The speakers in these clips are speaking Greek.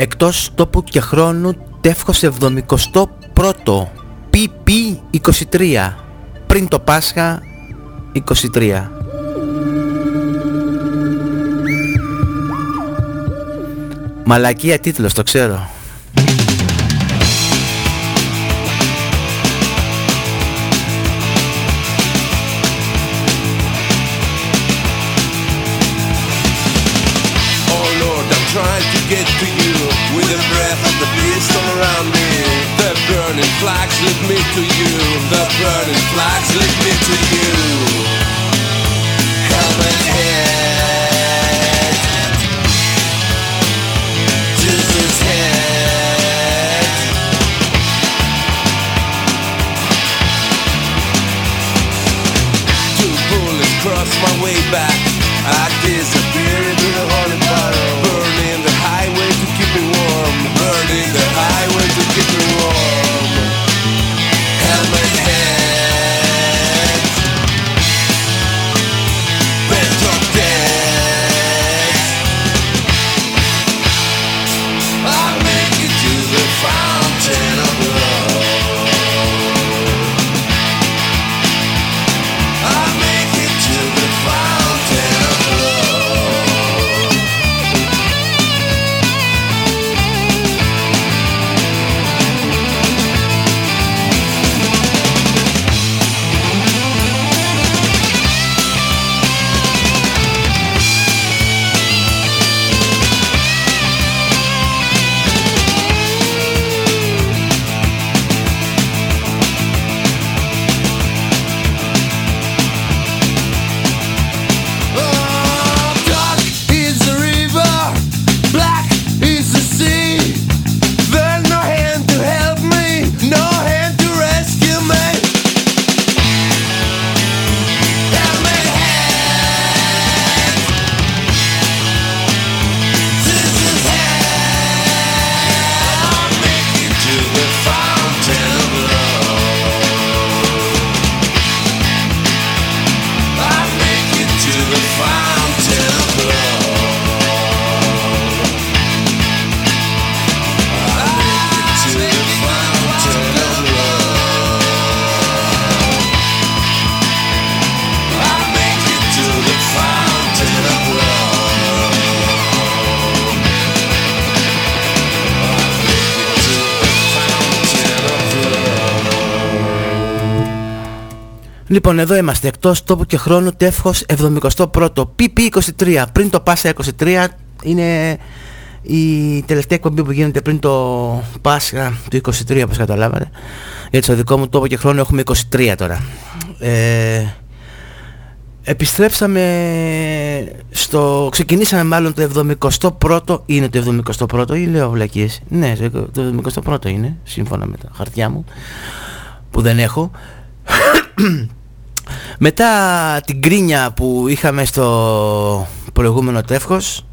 εκτός τόπου και χρόνου τεύχος 71ο PP23 πριν το Πάσχα 23 Μαλακία τίτλος το ξέρω to you. The burning flags lead me to you. Λοιπόν, εδώ είμαστε εκτός τόπου και χρόνου τεύχος 71ο PP23 πριν το Πάσχα 23 είναι η τελευταία εκπομπή που γίνεται πριν το Πάσχα του 23 όπως καταλάβατε. Γιατί στο δικό μου τόπο και χρόνο έχουμε 23 τώρα. Ε, επιστρέψαμε στο ξεκινήσαμε μάλλον το 71ο είναι το 71ο ή λέω βλακίες; Ναι το 71ο είναι σύμφωνα με τα χαρτιά μου που δεν έχω μετά την κρίνια που είχαμε στο προηγούμενο τεύχος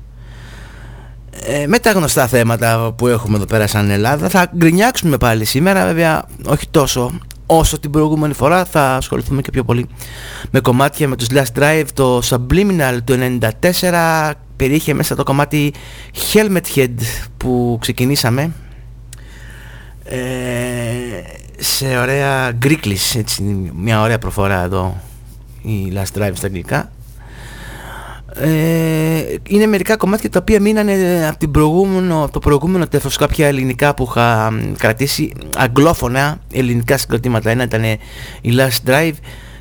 ε, με τα γνωστά θέματα που έχουμε εδώ πέρα σαν Ελλάδα θα γκρινιάξουμε πάλι σήμερα βέβαια όχι τόσο όσο την προηγούμενη φορά. Θα ασχοληθούμε και πιο πολύ με κομμάτια με τους Last Drive. Το Subliminal του 94 περιείχε μέσα το κομμάτι Helmet Head που ξεκινήσαμε. Ε, σε ωραία γκρίκλις έτσι μια ωραία προφορά εδώ η Last Drive στα αγγλικά. Ε, είναι μερικά κομμάτια τα οποία μείνανε από, την προηγούμενο, από το προηγούμενο τέφος κάποια ελληνικά που είχα μ, κρατήσει αγγλόφωνα ελληνικά συγκροτήματα. Ένα ήταν η Last Drive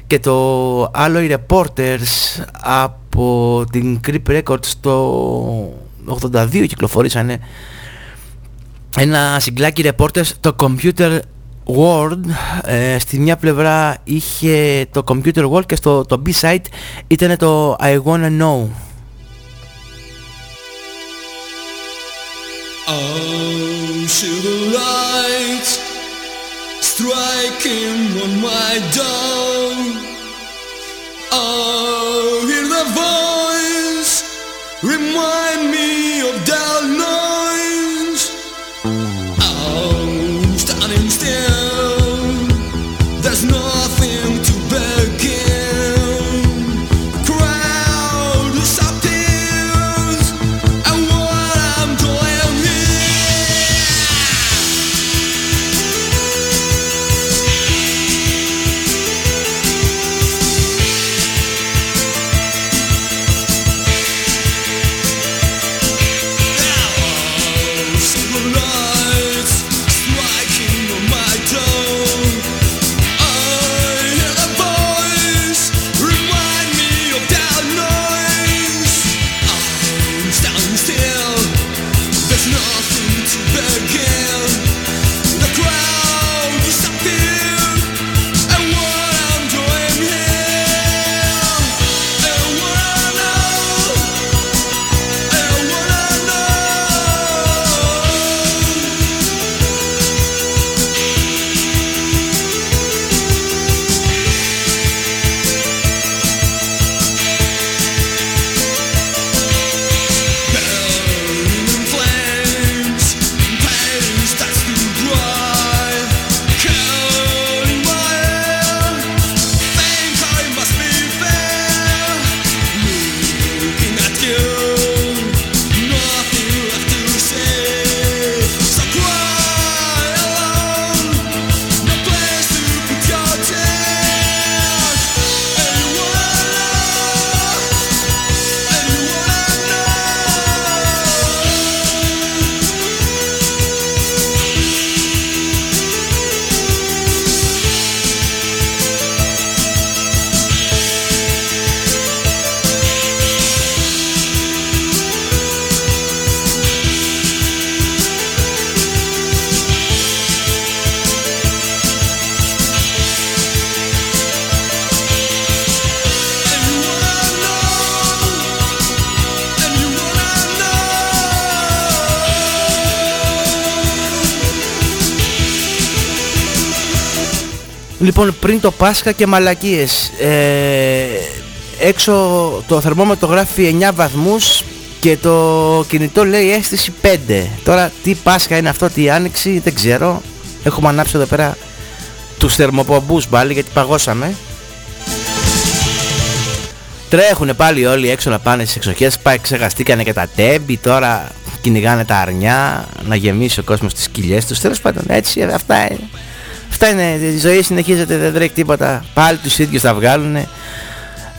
και το άλλο οι Reporters από την Creep Records το 82 κυκλοφορήσανε. Ένα συγκλάκι Reporters το Computer World ε, στη μια πλευρά είχε το Computer World και στο το B-side ήταν το I Wanna Know Oh, silver lights striking on my door. Oh, hear the voice remind me of that noise. Λοιπόν, πριν το Πάσχα και μαλακίες. Ε, έξω το θερμόμετρο γράφει 9 βαθμούς και το κινητό λέει αίσθηση 5. Τώρα τι Πάσχα είναι αυτό, τι Άνοιξη, δεν ξέρω. Έχουμε ανάψει εδώ πέρα τους θερμοπομπούς πάλι γιατί παγώσαμε. Τρέχουνε πάλι όλοι έξω να πάνε στις εξοχές, πάει ξεχαστήκανε και τα τέμπη, τώρα κυνηγάνε τα αρνιά, να γεμίσει ο κόσμος τις κοιλιές τους. Τέλος πάντων έτσι, αυτά είναι. Αυτά είναι, η ζωή συνεχίζεται, δεν τρέχει τίποτα. Πάλι τους ίδιους θα βγάλουνε.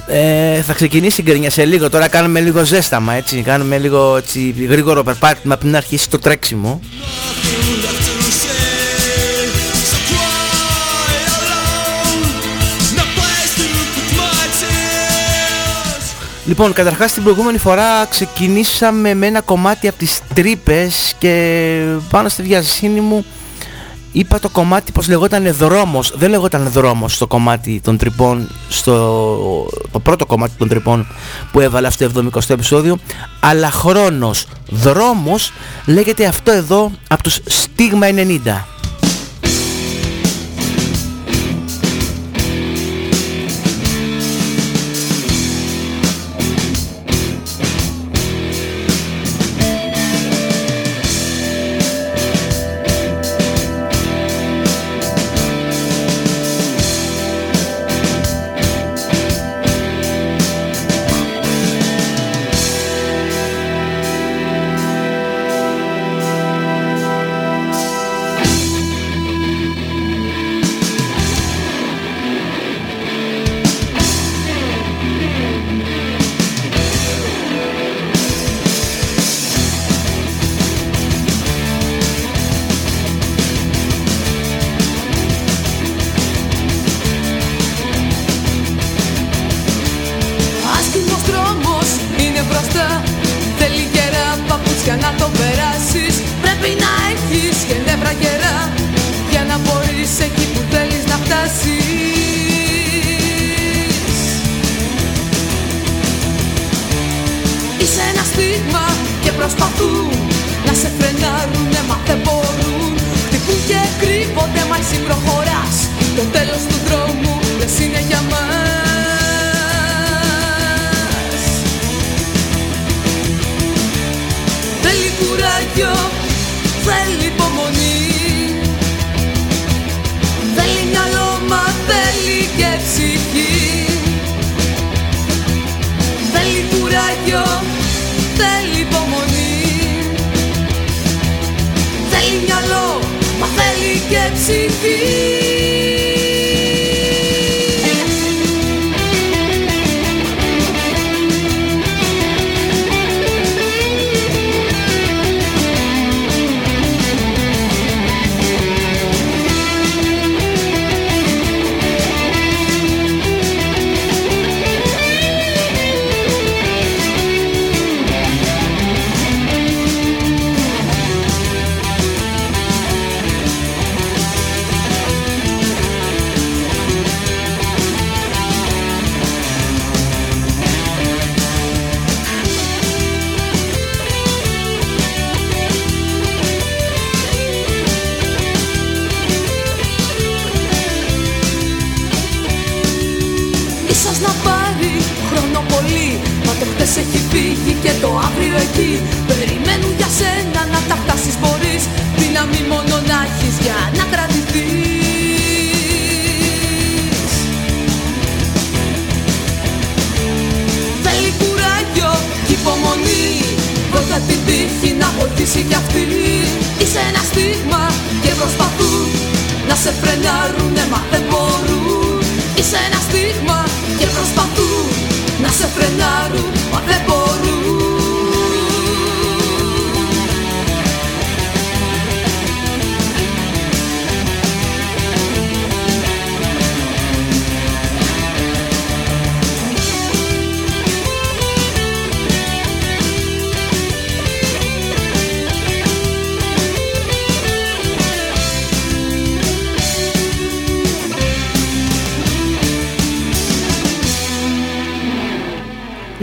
Ε, θα ξεκινήσει η γκρινιά σε λίγο, τώρα κάνουμε λίγο ζέσταμα έτσι, κάνουμε λίγο έτσι, γρήγορο περπάτημα πριν αρχίσει το τρέξιμο. Nothing left to say. So quiet alone. No place to put my tears. Λοιπόν, καταρχάς την προηγούμενη φορά ξεκινήσαμε με ένα κομμάτι από τις τρύπες και πάνω στη βιασύνη μου είπα το κομμάτι πως λεγόταν δρόμος. Δεν λεγόταν δρόμος στο κομμάτι των τρυπών, στο το πρώτο κομμάτι των τρυπών που έβαλα στο 70ο επεισόδιο, αλλά χρόνος. Δρόμος λέγεται αυτό εδώ από τους Stigma 90.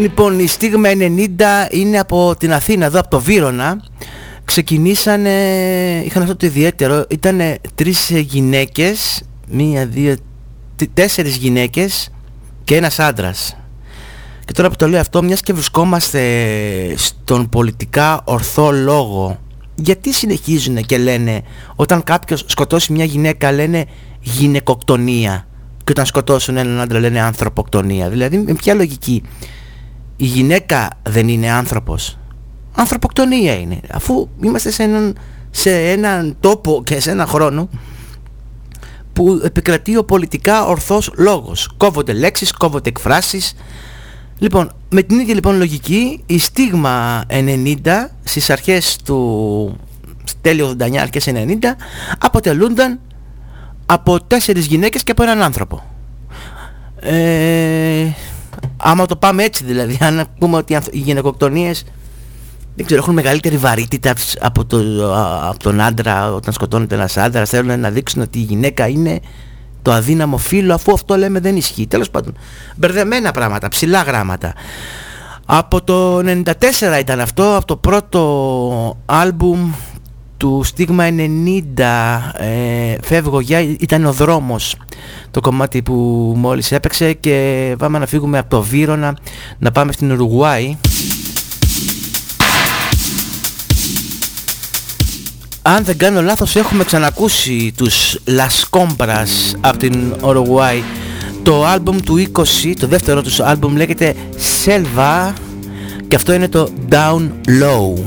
Λοιπόν, η Στίγμα 90 είναι από την Αθήνα, εδώ από το Βύρονα. Ξεκινήσανε, είχαν αυτό το ιδιαίτερο, ήταν τρεις ε, γυναίκες, μία, δύο, τ- τέσσερις γυναίκες και ένας άντρας. Και τώρα που το λέω αυτό, μιας και βρισκόμαστε στον πολιτικά ορθό λόγο, γιατί συνεχίζουν και λένε όταν κάποιος σκοτώσει μια γυναίκα λένε γυναικοκτονία και όταν σκοτώσουν έναν άντρα λένε ανθρωποκτονία. Δηλαδή με ποια λογική η γυναίκα δεν είναι άνθρωπος. Ανθρωποκτονία είναι. Αφού είμαστε σε έναν, σε έναν τόπο και σε έναν χρόνο που επικρατεί ο πολιτικά ορθός λόγος. Κόβονται λέξεις, κόβονται εκφράσεις. Λοιπόν, με την ίδια λοιπόν λογική, η στίγμα 90 στις αρχές του τέλειο 89, αρχές 90 αποτελούνταν από τέσσερις γυναίκες και από έναν άνθρωπο. Ε, άμα το πάμε έτσι δηλαδή, αν πούμε ότι οι ανθ- οι γυναικοκτονίες δεν ξέρω, έχουν μεγαλύτερη βαρύτητα ψ- από, το, α- από τον άντρα όταν σκοτώνεται ένας άντρας. Θέλουν να δείξουν ότι η γυναίκα είναι το αδύναμο φύλλο αφού αυτό λέμε δεν ισχύει. Τέλος πάντων μπερδεμένα πράγματα, ψηλά γράμματα. Από το 94 ήταν αυτό από το πρώτο άλμπουμ του Στίγμα 90 ε, φεύγω για ήταν ο δρόμος το κομμάτι που μόλις έπαιξε και πάμε να φύγουμε από το Βύρονα να πάμε στην Ουρουγουάη. Αν δεν κάνω λάθος έχουμε ξανακούσει τους Las Compras από την Uruguay Το άλμπουμ του 20, το δεύτερο τους άλμπουμ λέγεται Selva και αυτό είναι το Down Low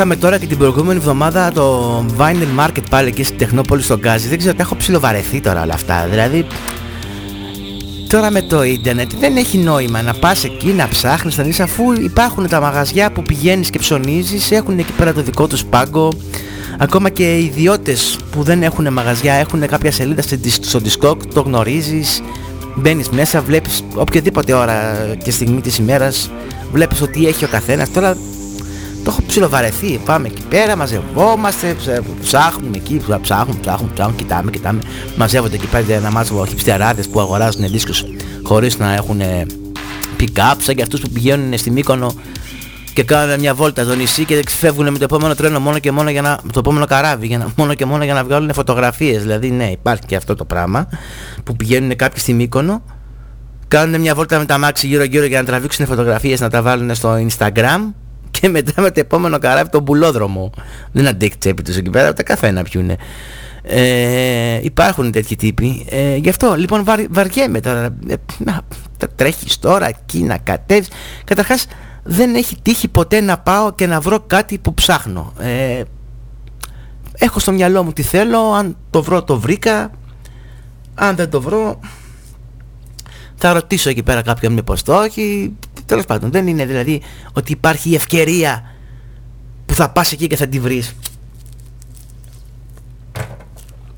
Είχαμε τώρα και την προηγούμενη εβδομάδα το Vinyl Market πάλι εκεί στην Τεχνόπολη στον Γκάζι. Δεν ξέρω, τα έχω ψιλοβαρεθεί τώρα όλα αυτά. Δηλαδή, τώρα με το ίντερνετ δεν έχει νόημα να πας εκεί να ψάχνεις να δεις αφού υπάρχουν τα μαγαζιά που πηγαίνεις και ψωνίζεις, έχουν εκεί πέρα το δικό τους πάγκο. Ακόμα και οι ιδιώτες που δεν έχουν μαγαζιά έχουν κάποια σελίδα στη- στο Discord, το γνωρίζεις, μπαίνεις μέσα, βλέπεις οποιαδήποτε ώρα και στιγμή της ημέρας, βλέπεις ότι έχει ο καθένας. Τώρα Το έχω ψιλοβαρεθεί. Πάμε εκεί πέρα, μαζευόμαστε, ψε- ψάχνουμε εκεί, ψάχνουμε, ψάχνουμε, ψάχνουμε, κοιτάμε, κοιτάμε. Μαζεύονται εκεί πέρα ένα μάτσο χιπστιαράδες που αγοράζουν δίσκους χωρίς να έχουν pick-up, σαν και αυτούς που πηγαίνουν στη Μύκονο και κάνουν μια βόλτα στο νησί και φεύγουν με το επόμενο τρένο μόνο και μόνο για να, με το επόμενο καράβι, για να, μόνο και μόνο για να βγάλουν φωτογραφίες. Δηλαδή, ναι, υπάρχει και αυτό το πράγμα που πηγαίνουν κάποιοι στη Μύκονο, κάνουν μια βόλτα με τα μάξι γύρω-γύρω για να τραβήξουν φωτογραφίες να τα βάλουν στο Instagram και μετά με το επόμενο καράβι τον πουλόδρομο. Δεν αντέχει τσέπη τους εκεί πέρα, ούτε καφέ να πιούνε. Ε, υπάρχουν τέτοιοι τύποι. Ε, γι' αυτό λοιπόν βαρ, βαριέμαι τώρα. Ε, να, τα τρέχεις τώρα εκεί να κατέβεις. Καταρχάς δεν έχει τύχει ποτέ να πάω και να βρω κάτι που ψάχνω. Ε, έχω στο μυαλό μου τι θέλω, αν το βρω το βρήκα, αν δεν το βρω θα ρωτήσω εκεί πέρα κάποιον μήπως το όχι. Τέλος πάντων δεν είναι δηλαδή ότι υπάρχει η ευκαιρία που θα πας εκεί και θα τη βρεις.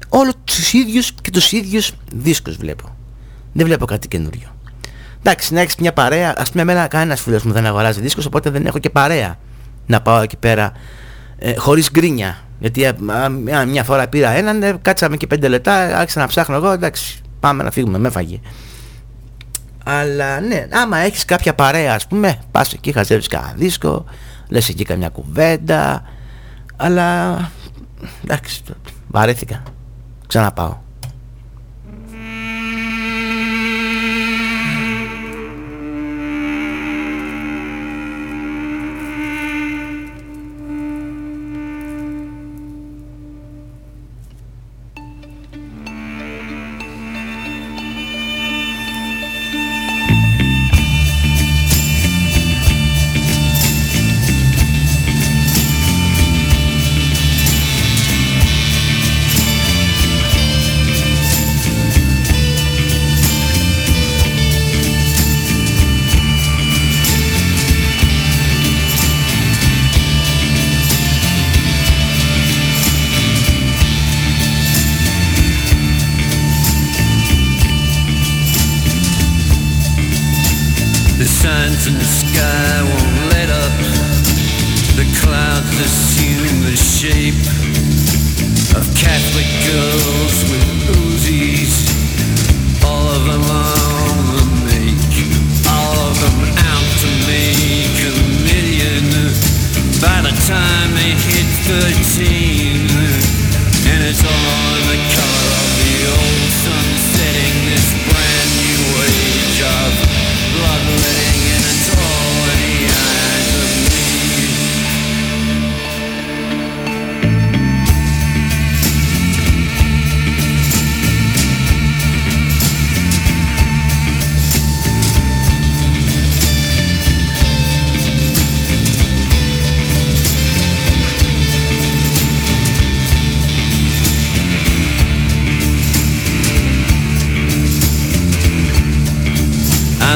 Όλο τους ίδιους και τους ίδιους δίσκους βλέπω. Δεν βλέπω κάτι καινούριο. Εντάξει, να έχεις μια παρέα, ας πούμε εμένα κανένας φίλος μου δεν αγοράζει δίσκους, οπότε δεν έχω και παρέα να πάω εκεί πέρα ε, χωρίς γκρίνια. Γιατί α, α, α, μια φορά πήρα έναν, ε, κάτσαμε και πέντε λεπτά, άρχισα να ψάχνω εγώ, εντάξει, πάμε να φύγουμε, με φαγε. Αλλά ναι, άμα έχεις κάποια παρέα ας πούμε, πας εκεί, χαζεύεις κανένα δίσκο, λες εκεί καμιά κουβέντα, αλλά εντάξει, βαρέθηκα, ξαναπάω.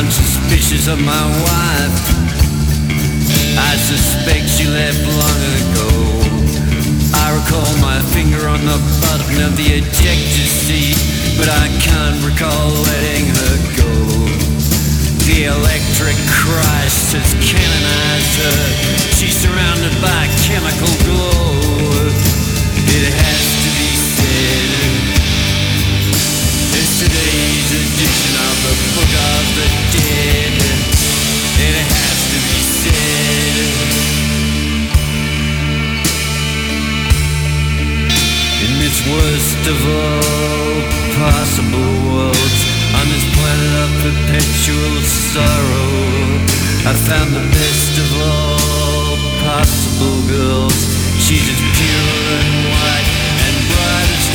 I'm suspicious of my wife. I suspect she left long ago. I recall my finger on the button of the ejector seat, but I can't recall letting her go. The electric Christ has canonized her. She's surrounded by chemical glow. It has worst of all possible worlds, on this planet of perpetual sorrow, I found the best of all possible girls. She's as pure and white and bright as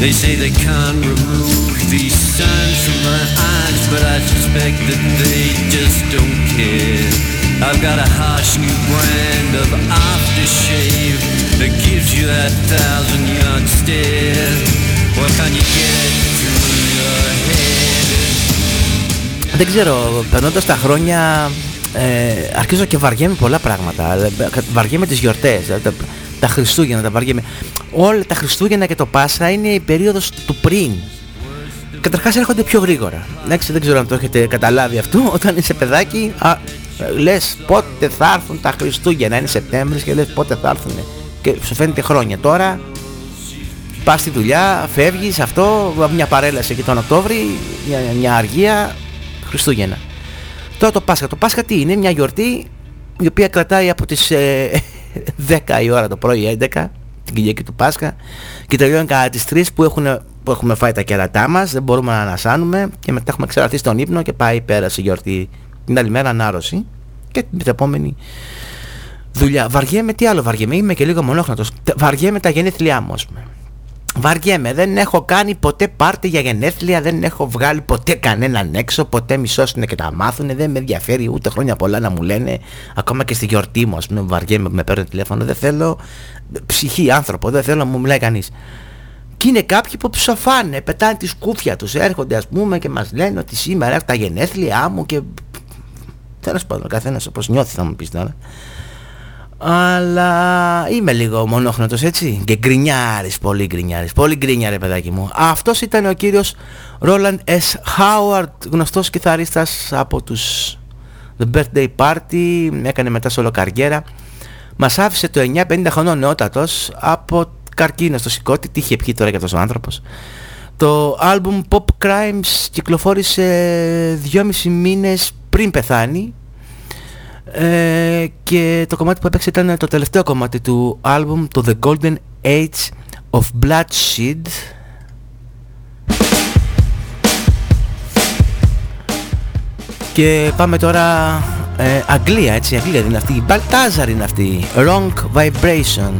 They say they can't remove these signs from my eyes, but I suspect that they just don't care. I've got a harsh new brand of aftershave that gives you that thousand yard stare. What can you get through your head? Δεν ξέρω, περνώντας τα χρόνια ε, αρχίζω και βαριέμαι πολλά πράγματα. Ε, βαριέμαι τις γιορτές, ε, τα, τα Χριστούγεννα τα βαριέμαι. Όλα τα Χριστούγεννα και το Πάσχα είναι η περίοδος του πριν. Καταρχάς έρχονται πιο γρήγορα. Εντάξει, δεν ξέρω αν το έχετε καταλάβει αυτό. Όταν είσαι παιδάκι, α, λες πότε θα έρθουν τα Χριστούγεννα. Είναι Σεπτέμβρης και λες πότε θα έρθουν. Και σου φαίνεται χρόνια. Τώρα πας στη δουλειά, φεύγεις αυτό, μια παρέλαση εκεί τον Οκτώβρη, μια, μια αργία, Χριστούγεννα. Τώρα το Πάσχα. Το Πάσχα τι είναι, μια γιορτή η οποία κρατάει από τις ε, 10 η ώρα το πρωί, 11, την Κυριακή του Πάσχα και τελειώνει κατά τις 3 που, έχουν, που έχουμε φάει τα κερατά μας, δεν μπορούμε να ανασάνουμε και μετά έχουμε ξεραθεί στον ύπνο και πάει πέρασε η γιορτή την άλλη μέρα ανάρρωση και την επόμενη δουλειά. Βαριέμαι, τι άλλο βαριέμαι, είμαι και λίγο μονόχνατος. Βαριέμαι τα γενέθλιά μου, ας πούμε. Βαριέμαι, δεν έχω κάνει ποτέ πάρτι για γενέθλια, δεν έχω βγάλει ποτέ κανέναν έξω, ποτέ μισώσουν και τα μάθουν, δεν με ενδιαφέρει ούτε χρόνια πολλά να μου λένε, ακόμα και στη γιορτή μου, ας πούμε, βαριέμαι, με παίρνουν τηλέφωνο, δεν θέλω ψυχή άνθρωπο, δεν θέλω να μου μιλάει κανείς. Και είναι κάποιοι που ψοφάνε, πετάνε τη σκούφια τους, έρχονται ας πούμε και μας λένε ότι σήμερα έχω τα γενέθλιά μου και... Τέλος πάντων, ο καθένας όπως νιώθει θα μου πεις τώρα αλλά είμαι λίγο μονόχνοτος έτσι και γκρινιάρης, πολύ γκρινιάρης, πολύ γκρινιάρη παιδάκι μου. Αυτός ήταν ο κύριος Roland S. Howard, γνωστός κιθαρίστας από τους The Birthday Party, έκανε μετά σolo καριέρα. Μας άφησε το 9, 50 χρονών νεότατος από καρκίνο στο σηκώτη, τι είχε πιει τώρα για αυτός ο άνθρωπος. Το άλμπουμ Pop Crimes κυκλοφόρησε 2,5 μήνες πριν πεθάνει ε, και το κομμάτι που έπαιξε ήταν το τελευταίο κομμάτι του άλμπουμ το The Golden Age of Bloodshed. Και πάμε τώρα ε, Αγγλία έτσι Αγγλία είναι αυτή η Baltazar είναι αυτή Wrong Vibration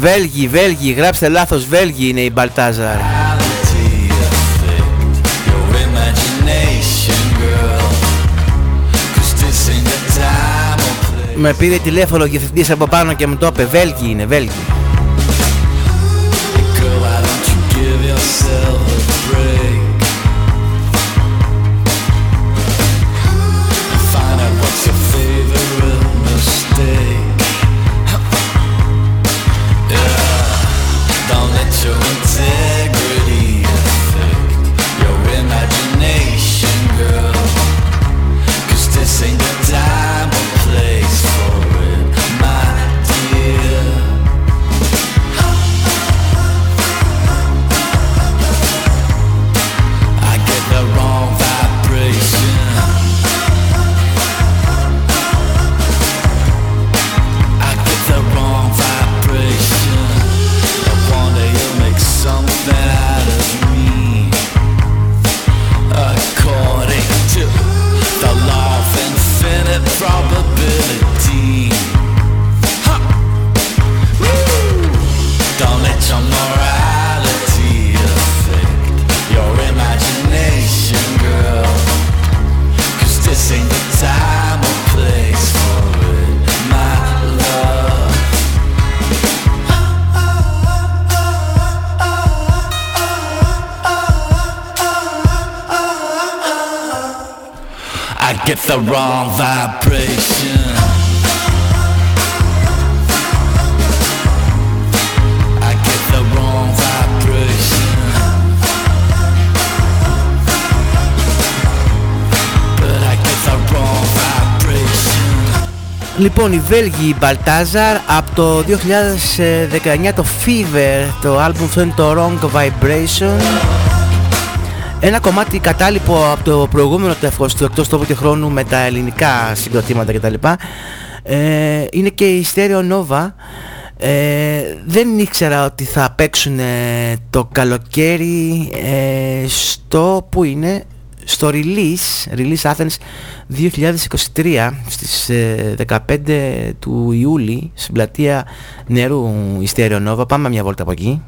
Βέλγοι, Βέλγοι, γράψτε λάθος Βέλγοι είναι η Μπαλτάζαρ. Με πήρε τηλέφωνο και διευθυντής από πάνω και μου το είπε Βέλγοι είναι, Βέλγοι the wrong vibration. I get the wrong vibration. But I get the wrong vibration. Λοιπόν, οι Βέλγοι Baltazar από το 2019 το Fever, το άλμπουμ αυτό είναι το Wrong Vibration Ένα κομμάτι κατάλοιπο από το προηγούμενο τεύχος του εκτός τόπου και χρόνου με τα ελληνικά συγκροτήματα κτλ. Ε, είναι και η Stereo Nova. Ε, δεν ήξερα ότι θα παίξουν το καλοκαίρι ε, στο που είναι στο release, release Athens 2023 στις 15 ε, του Ιούλη στην πλατεία νερού η Stereo Nova. Πάμε μια βόλτα από εκεί.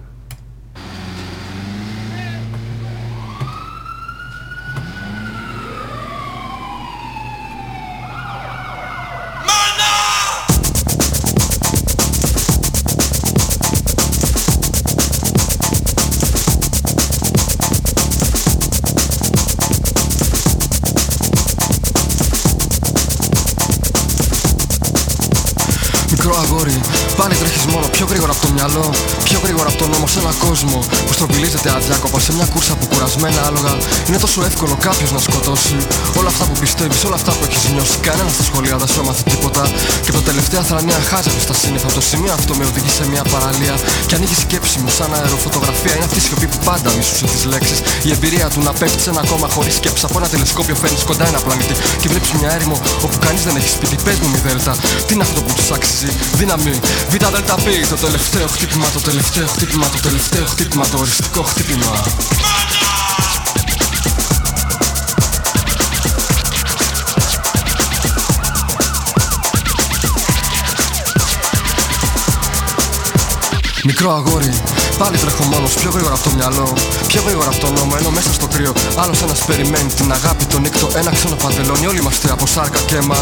Είναι τόσο εύκολο κάποιος να σκοτώσει. Όλα αυτά που πιστεύεις, όλα αυτά που έχεις νιώσει, κανένας στα σχολεία δεν σου έμαθε τίποτα. Και το τελευταία θρανία χάζευε στα σύννεφα. Το σημείο αυτό με οδηγεί σε μια παραλία. Και ανοίγει σκέψη μου σαν αεροφωτογραφία. Είναι αυτή η σιωπή που πάντα μισούσε τις λέξεις. Η εμπειρία του να πέφτεις σε ένα κόμμα χωρίς σκέψη. Από ένα τηλεσκόπιο φέρνεις κοντά ένα πλανήτη και βλέπεις μια έρημο όπου κανείς δεν έχει σπίτι. Πες μου μη δέλτα, τι είναι αυτό που τους άξιζε; Δύναμη, β' δελτα το τελευταίο χτύπημα, το τελευταίο χτύπημα, το τελευταίο χτύπημα, το οριστικό χτύπημα Μικρό αγόρι Πάλι τρέχω μόνος πιο γρήγορα από το μυαλό. Πιο γρήγορα από τον νόμο, ενώ μέσα στο κρύο άλλος ένας περιμένει την αγάπη, τον νύκτο, ένα ξένο παντελόνι. Όλοι είμαστε από σάρκα και αίμα.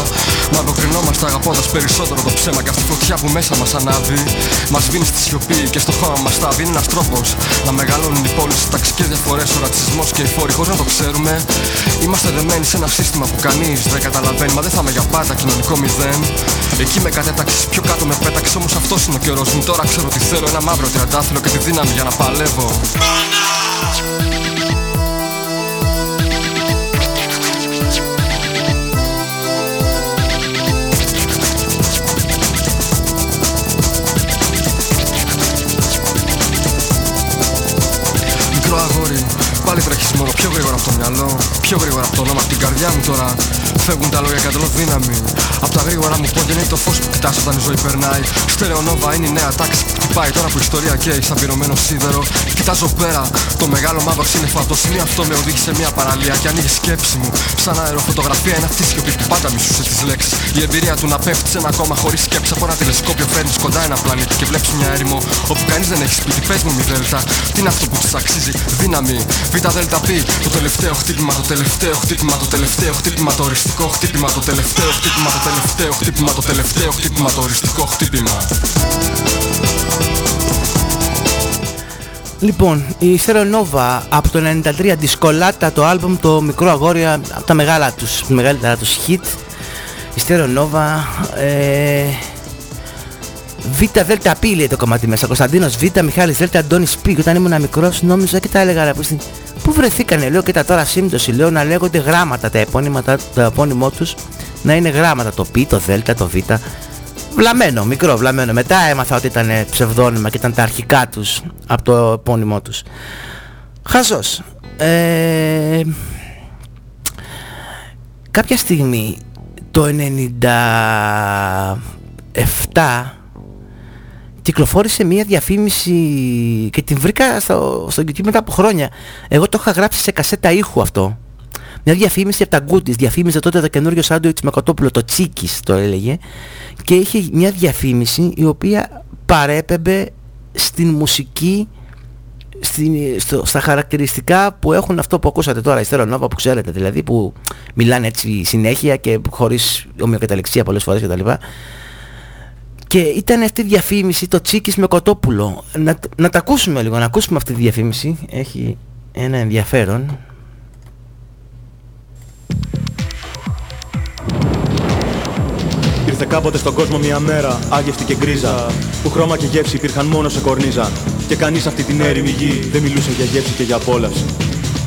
Μα αποκρινόμαστε αγαπώντας περισσότερο το ψέμα και αυτή η φωτιά που μέσα μας ανάβει. Μας βίνει στη σιωπή και στο χώμα μας τα Είναι ένας τρόπος να μεγαλώνουν οι πόλεις, ταξικέ διαφορέ, ο ρατσισμός και οι φόροι χωρίς να το ξέρουμε. Είμαστε δεμένοι σε ένα σύστημα που κανείς δεν καταλαβαίνει. Μα δεν θα είμαι για πάντα κοινωνικό μηδέν. Εκεί με κατέταξες, πιο κάτω με πέταξες. Όμως αυτός είναι ο καιρός μου. Τώρα ξέρω τι θέλω. Ένα μαύρο τριαντάφυλλο και τη δύναμη για να παλεύω πάλι τρέχεις μόνο πιο γρήγορα από το μυαλό. Πιο γρήγορα από το όνομα, από την καρδιά μου τώρα. Φεύγουν τα λόγια κατ' δύναμη. Απ' τα γρήγορα μου πόδια είναι το φως που κοιτάς όταν η ζωή περνάει. Στερεονόβα είναι η νέα τάξη που χτυπάει τώρα που η ιστορία καίει σαν πυρωμένο σίδερο. Κοιτάζω πέρα, το μεγάλο μαύρο σύννεφο το σημείο αυτό με οδήγησε σε μια παραλία και ανοίγει σκέψη μου. Σαν αεροφωτογραφία είναι αυτή η σιωπή που πάντα μισούσε τις λέξεις. Η εμπειρία του να πέφτει σε ένα κόμμα χωρίς σκέψη από ένα τηλεσκόπιο φέρνεις κοντά ένα πλανήτη και βλέπεις μια έρημο όπου κανείς δεν έχει σπίτι. Πες μου μη δέλτα, τι είναι αυτό που της αξίζει δύναμη Β δέλτα π, το τελευταίο χτύπημα, το τελευταίο χτύπημα, το τελευταίο χτύπημα, το οριστικό χτύπημα, το τελευταίο χτύπημα, το τελευταίο χτύπημα, το τελευταίο χτύπημα, το οριστικό χτύπημα. Λοιπόν, η Nova από το 93 δισκολάτα το άλμπουμ το μικρό αγόρια από τα μεγάλα τους, μεγαλύτερα τους hit η Nova ε, Β Δέλτα Π λέει το κομμάτι μέσα Κωνσταντίνος Β, Μιχάλης Δέλτα, Αντώνης Π και όταν ήμουν μικρός νόμιζα και τα έλεγα ρε, Πού βρεθήκανε; Λέω και τα τώρα σύμπτωση λέω να λέγονται γράμματα τα επώνυμα, το επώνυμό τους να είναι γράμματα το Π, το Δέλτα, το Β Βλαμμένο, μικρό βλαμμένο. Μετά έμαθα ότι ήταν ψευδόνυμα και ήταν τα αρχικά τους από το επώνυμό τους. Χαζός. Ε, κάποια στιγμή το 97 κυκλοφόρησε μια διαφήμιση και την βρήκα στο, στο YouTube μετά από χρόνια. Εγώ το είχα γράψει σε κασέτα ήχου αυτό. Μια διαφήμιση από τα Goodies. Διαφήμιζε τότε το καινούριο σάντουιτς με κοτόπουλο, το Τσίκης το έλεγε. Και είχε μια διαφήμιση η οποία παρέπεμπε στην μουσική στην, στο, στα χαρακτηριστικά που έχουν αυτό που ακούσατε τώρα, η Νόβα που ξέρετε δηλαδή, που μιλάνε έτσι συνέχεια και χωρίς ομοιοκαταληξία πολλές φορές κτλ. Και ήταν αυτή η διαφήμιση το Τσίκης με κοτόπουλο. Να, να τα ακούσουμε λίγο, να ακούσουμε αυτή τη διαφήμιση. Έχει ένα ενδιαφέρον. Ήρθε κάποτε στον κόσμο μια μέρα, άγευτη και γκρίζα Που χρώμα και γεύση υπήρχαν μόνο σε κορνίζα Και κανείς αυτή την έρημη γη δεν μιλούσε για γεύση και για απόλαυση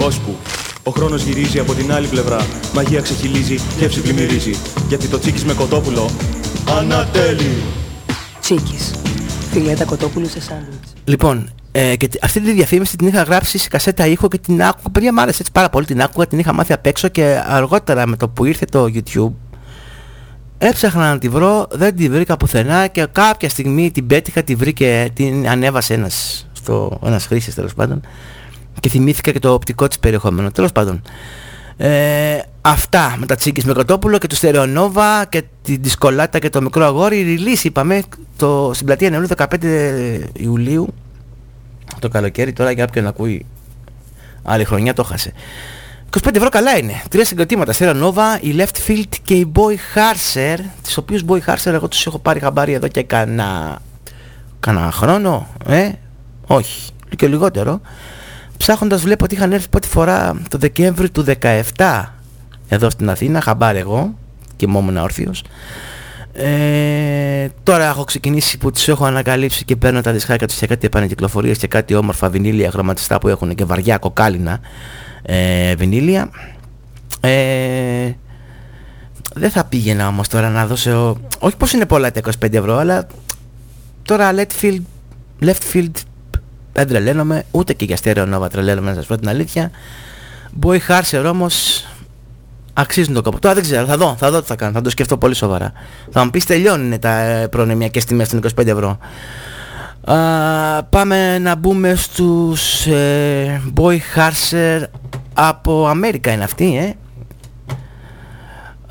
Ώσπου ο χρόνος γυρίζει από την άλλη πλευρά Μαγεία ξεχυλίζει, γεύση πλημμυρίζει Γιατί το τσίκις με κοτόπουλο Ανατέλει Τσίκης Φιλέτα κοτόπουλου σε σάντουιτς Λοιπόν, Ε, και αυτή τη διαφήμιση την είχα γράψει σε κασέτα ήχο και την άκουγα. Παιδιά μου άρεσε έτσι πάρα πολύ την άκουγα, την είχα μάθει απ' έξω και αργότερα με το που ήρθε το YouTube έψαχνα να τη βρω, δεν τη βρήκα πουθενά και κάποια στιγμή την πέτυχα, τη βρήκε, την ανέβασε ένας, στο, ένας χρήστης τέλος πάντων και θυμήθηκα και το οπτικό της περιεχόμενο. Τέλος πάντων. Ε, αυτά με τα τσίγκης με κοτόπουλο και το στερεονόβα και τη δυσκολάτα και το μικρό αγόρι release είπαμε το, στην πλατεία νεολού 15 Ιουλίου το καλοκαίρι τώρα για όποιον ακούει άλλη χρονιά το χάσε. 25 ευρώ καλά είναι. Τρία συγκροτήματα. Στερεονόβα η Left Field και η Boy Harser τις οποίους Boy Harser εγώ τους έχω πάρει χαμπάρι εδώ και κανένα κανένα χρόνο ε; Όχι. Και λιγότερο. Ψάχνοντας βλέπω ότι είχαν έρθει πρώτη φορά το Δεκέμβρη του 17 εδώ στην Αθήνα, χαμπάρ εγώ και ήμουν όρθιος. Ε, τώρα έχω ξεκινήσει που τους έχω ανακαλύψει και παίρνω τα δισκάκια τους σε κάτι επανεκυκλοφορίες και κάτι όμορφα βινίλια χρωματιστά που έχουν και βαριά κοκάλινα ε, βινίλια. Ε, δεν θα πήγαινα όμως τώρα να δώσω, όχι πως είναι πολλά τα 25 ευρώ, αλλά τώρα left field, left field δεν τρελαίνομαι, ούτε και για στέρεο νόβα τρελαίνομαι να σας πω την αλήθεια. Boy Harser όμως αξίζουν το κόπο. Τώρα δεν ξέρω, θα δω, θα δω τι θα κάνω, θα το σκεφτώ πολύ σοβαρά. Θα μου πεις τελειώνουν τα ε, προνομιακές τιμές των 25 ευρώ. Α, πάμε να μπούμε στους ε, Boy Harser από Αμέρικα είναι αυτή, ε.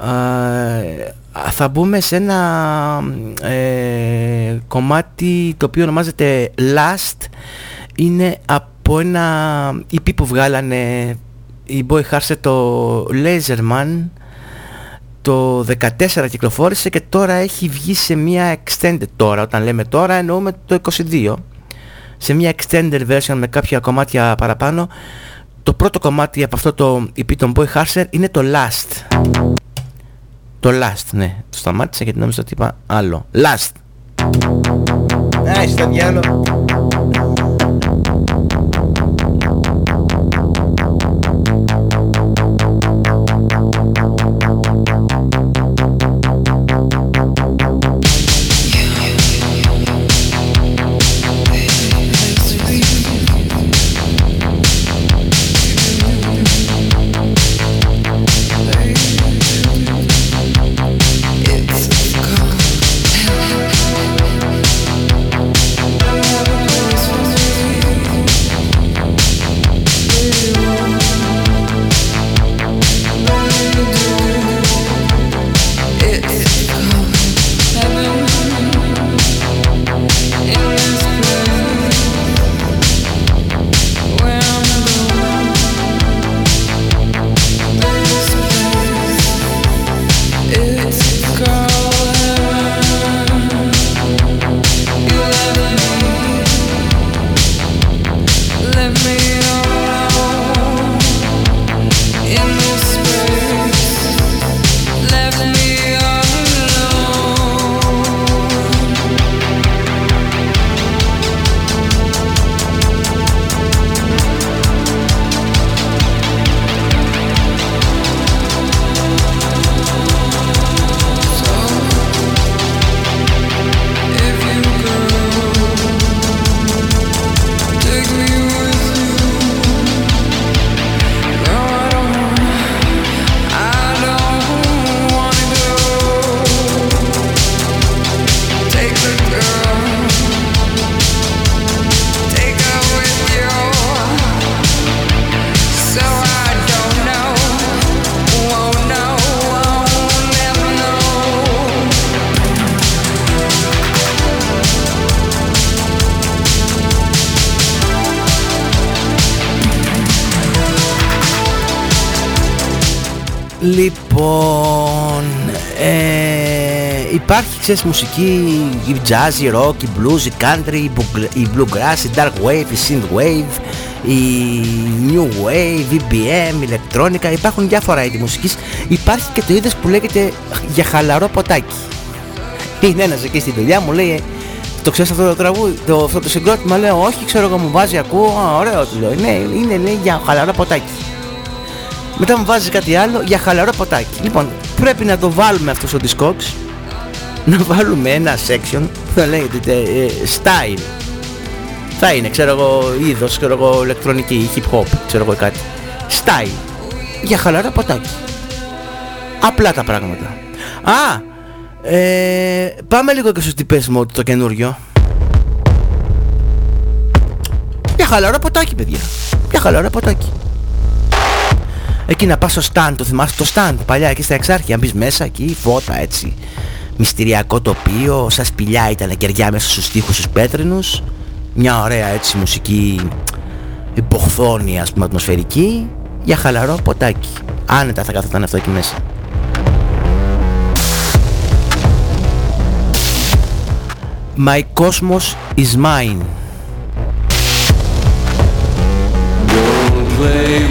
Α, θα μπούμε σε ένα ε, κομμάτι το οποίο ονομάζεται Last είναι από ένα EP που βγάλανε η Boy Harser το Laserman το 14 κυκλοφόρησε και τώρα έχει βγει σε μια extended. Τώρα όταν λέμε τώρα εννοούμε το 22 σε μια extended version με κάποια κομμάτια παραπάνω. Το πρώτο κομμάτι από αυτό το EP των Boy Harser είναι το Last. Το Last ναι. Το σταμάτησα γιατί νόμιζα ότι είπα άλλο. Last. Α, στο ξέρεις μουσική, η jazz, η rock, η blues, η country, η bluegrass, η dark wave, η synth wave, η new wave, η BM, η ηλεκτρόνικα, υπάρχουν διάφορα είδη μουσικής. Υπάρχει και το είδος που λέγεται για χαλαρό ποτάκι. Είναι ένας εκεί στη δουλειά μου λέει, το ξέρεις αυτό το τραγούδι, το, αυτό το συγκρότημα, λέω όχι ξέρω εγώ μου βάζει ακούω, ωραίο του λέω, ναι, είναι λέει για χαλαρό ποτάκι. Μετά μου βάζει κάτι άλλο για χαλαρό ποτάκι. Λοιπόν, πρέπει να το βάλουμε αυτό στο Discogs. Να βάλουμε ένα section που θα λέγεται ε, Style. Θα είναι, ξέρω εγώ, είδος, ξέρω εγώ, ηλεκτρονική, hip hop, ξέρω εγώ κάτι. Style. Για χαλαρά ποτάκι. Απλά τα πράγματα. Α, ε, πάμε λίγο και στους τυπές μου το καινούριο. Για χαλαρά ποτάκι, παιδιά. Για χαλαρά ποτάκι. Εκεί να πας στο stand, το θυμάσαι το stand παλιά εκεί στα εξάρχεια, μπεις μέσα εκεί, φώτα έτσι. Μυστηριακό τοπίο, σαν σπηλιά ήταν κεριά μέσα στους τοίχους τους πέτρινους. Μια ωραία έτσι μουσική υποχθόνη ας πούμε ατμοσφαιρική για χαλαρό ποτάκι. Άνετα θα καθόταν αυτό εκεί μέσα. My cosmos is mine. Don't play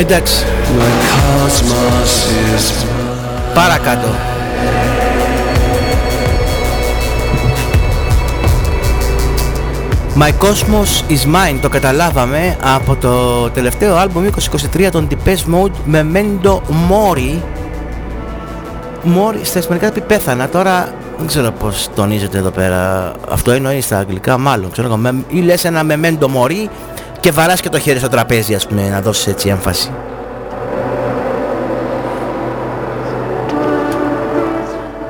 εντάξει, My cosmos is mine. παρακάτω. My Cosmos is Mine το καταλάβαμε από το τελευταίο άλμπουμ 2023 των Depeche Mode με Mendo Mori Mori στα ισπανικά θα πει πέθανα τώρα δεν ξέρω πως τονίζεται εδώ πέρα αυτό εννοεί στα αγγλικά μάλλον ξέρω εγώ με- ή λες ένα Memento Mori και βαράς και το χέρι στο τραπέζι ας πούμε να δώσεις έτσι έμφαση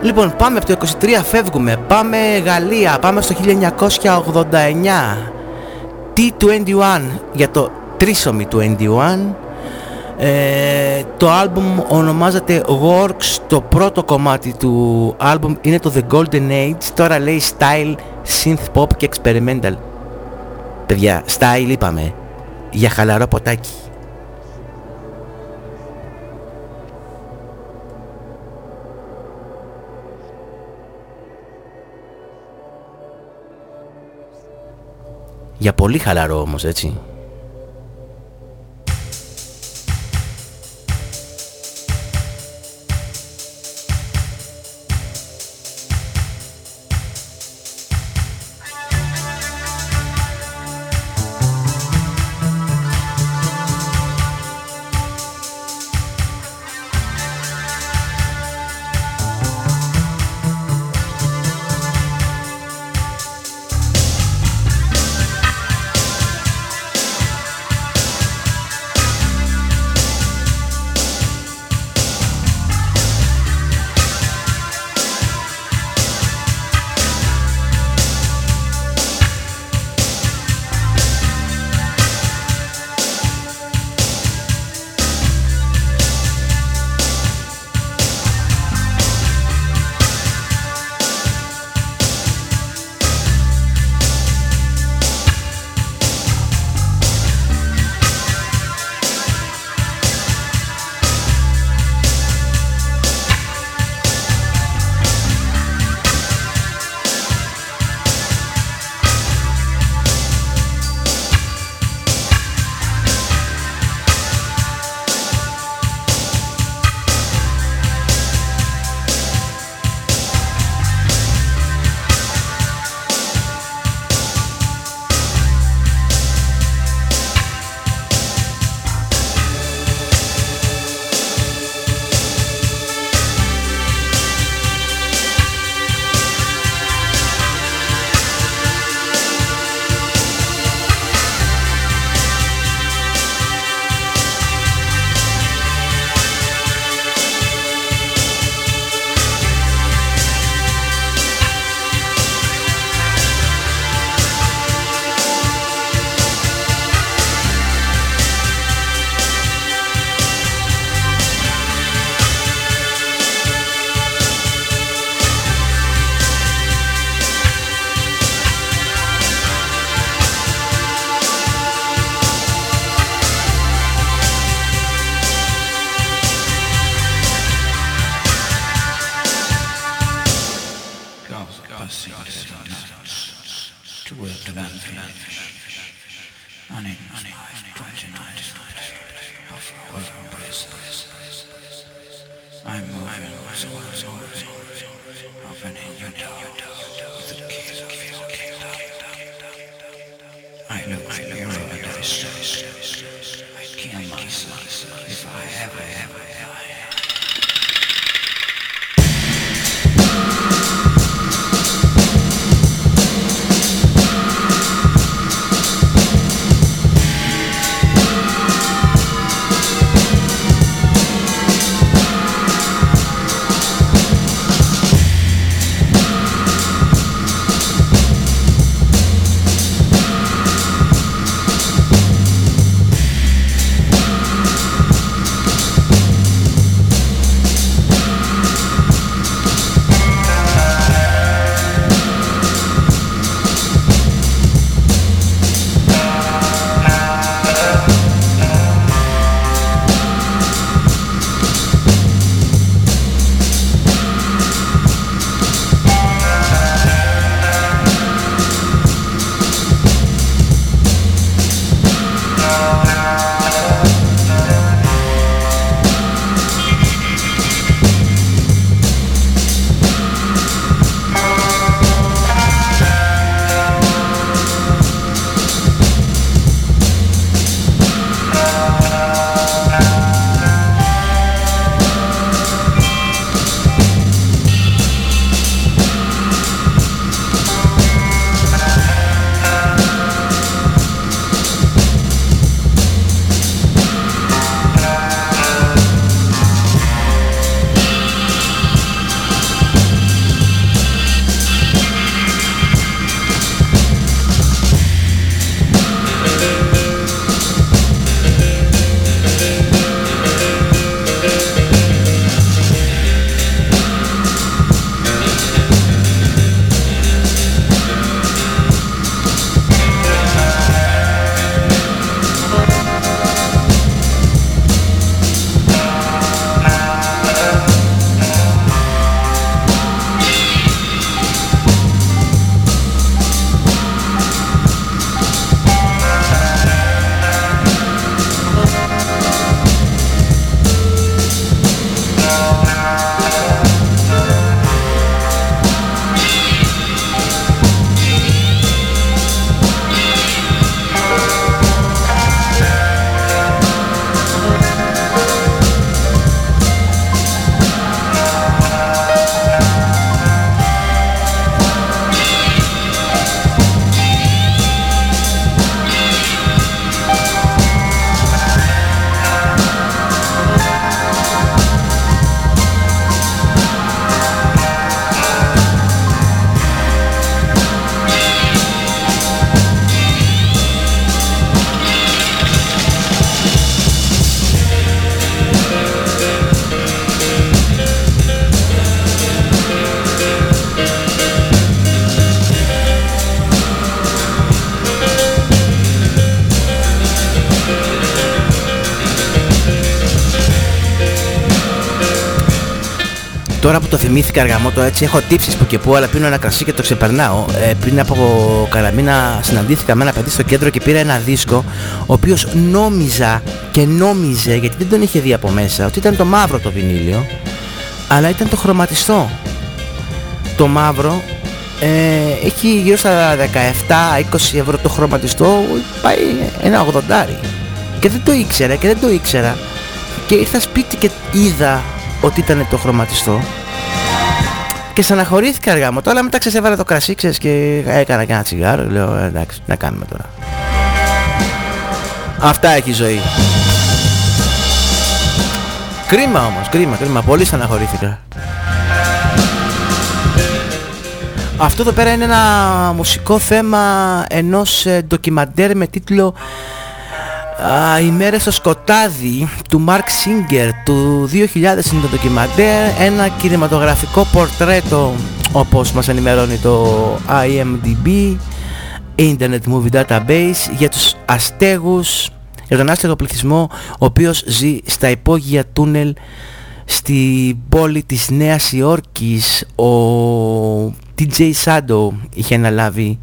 Λοιπόν, πάμε από το 23, φεύγουμε. Πάμε Γαλλία, πάμε στο 1989. T21 για το τρίσομι 21. Ε, το άλμπουμ ονομάζεται Works, το πρώτο κομμάτι του άλμπουμ είναι το The Golden Age, τώρα λέει Style, Synth Pop και Experimental. Παιδιά, Style είπαμε, για χαλαρό ποτάκι. Για πολύ χαλαρό όμως, έτσι. Θυμήθηκα αργαμό το έτσι έχω τύψεις που και που αλλά πίνω ένα κρασί και το ξεπερνάω. Ε, Πριν από καλά μήνα συναντήθηκα με ένα παιδί στο κέντρο και πήρα ένα δίσκο Ο οποίος νόμιζα και νόμιζε γιατί δεν τον είχε δει από μέσα Ότι ήταν το μαύρο το βινίλιο Αλλά ήταν το χρωματιστό. Το μαύρο ε, έχει γύρω στα 17-20 ευρώ το χρωματιστό Πάει ένα 80 Και δεν το ήξερα και δεν το ήξερα. Και ήρθα σπίτι και είδα ότι ήταν το χρωματιστό και στεναχωρήθηκα αργά μου. Τώρα μετά ξεσέβαλα το κρασί ξέρεις, και έκανα και ένα τσιγάρο. Λέω «Ε, εντάξει, να κάνουμε τώρα. Αυτά έχει η ζωή. Κρίμα όμως, κρίμα, κρίμα. Πολύ στεναχωρήθηκα. Αυτό εδώ πέρα είναι ένα μουσικό θέμα ενός ε, ντοκιμαντέρ με τίτλο οι μέρες στο σκοτάδι του Mark Singer του 2000 είναι το ντοκιμαντέρ. Ένα κινηματογραφικό πορτρέτο όπως μας ενημερώνει το IMDb Internet Movie Database για τους αστέγους για τον άστεγο πληθυσμό ο οποίος ζει στα υπόγεια τούνελ στη πόλη της Νέας Υόρκης. Ο TJ Sando είχε αναλάβει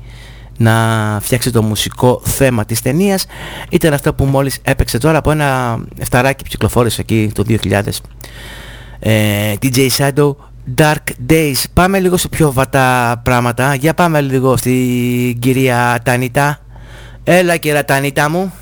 να φτιάξει το μουσικό θέμα της ταινίας. Ήταν αυτό που μόλις έπαιξε τώρα από ένα εφταράκι που κυκλοφόρησε εκεί το 2000 ε, DJ Shadow Dark Days. Πάμε λίγο σε πιο βατά πράγματα. Για πάμε λίγο στην κυρία Τανίτα. Έλα κυρία Τανίτα μου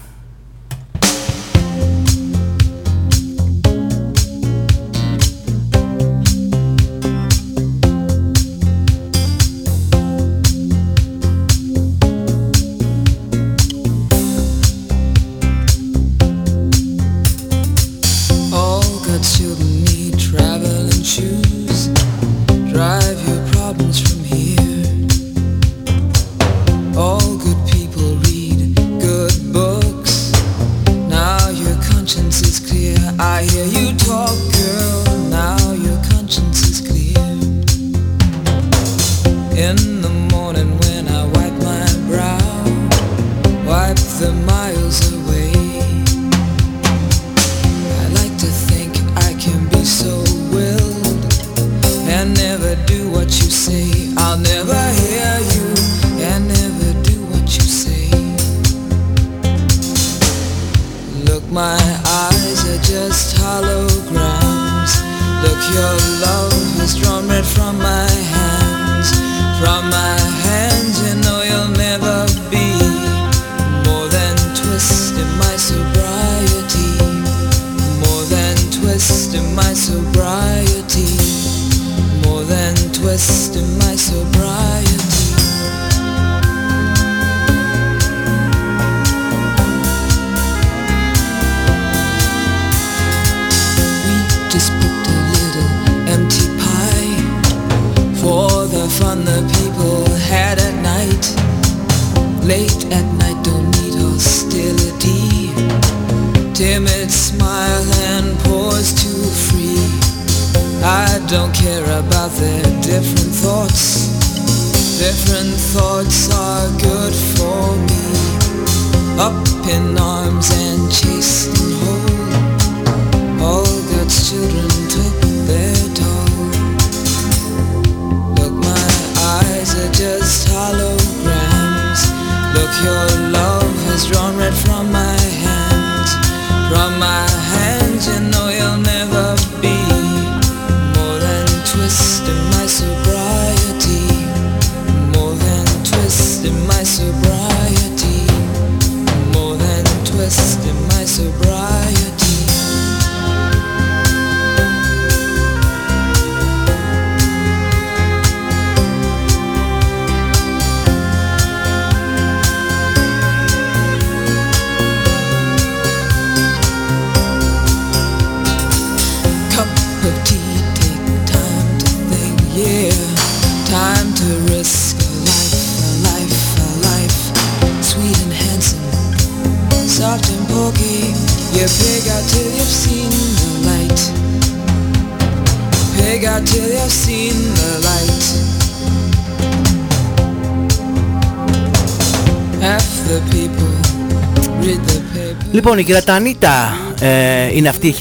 Λοιπόν, η Κρατανίτα ε, είναι αυτή,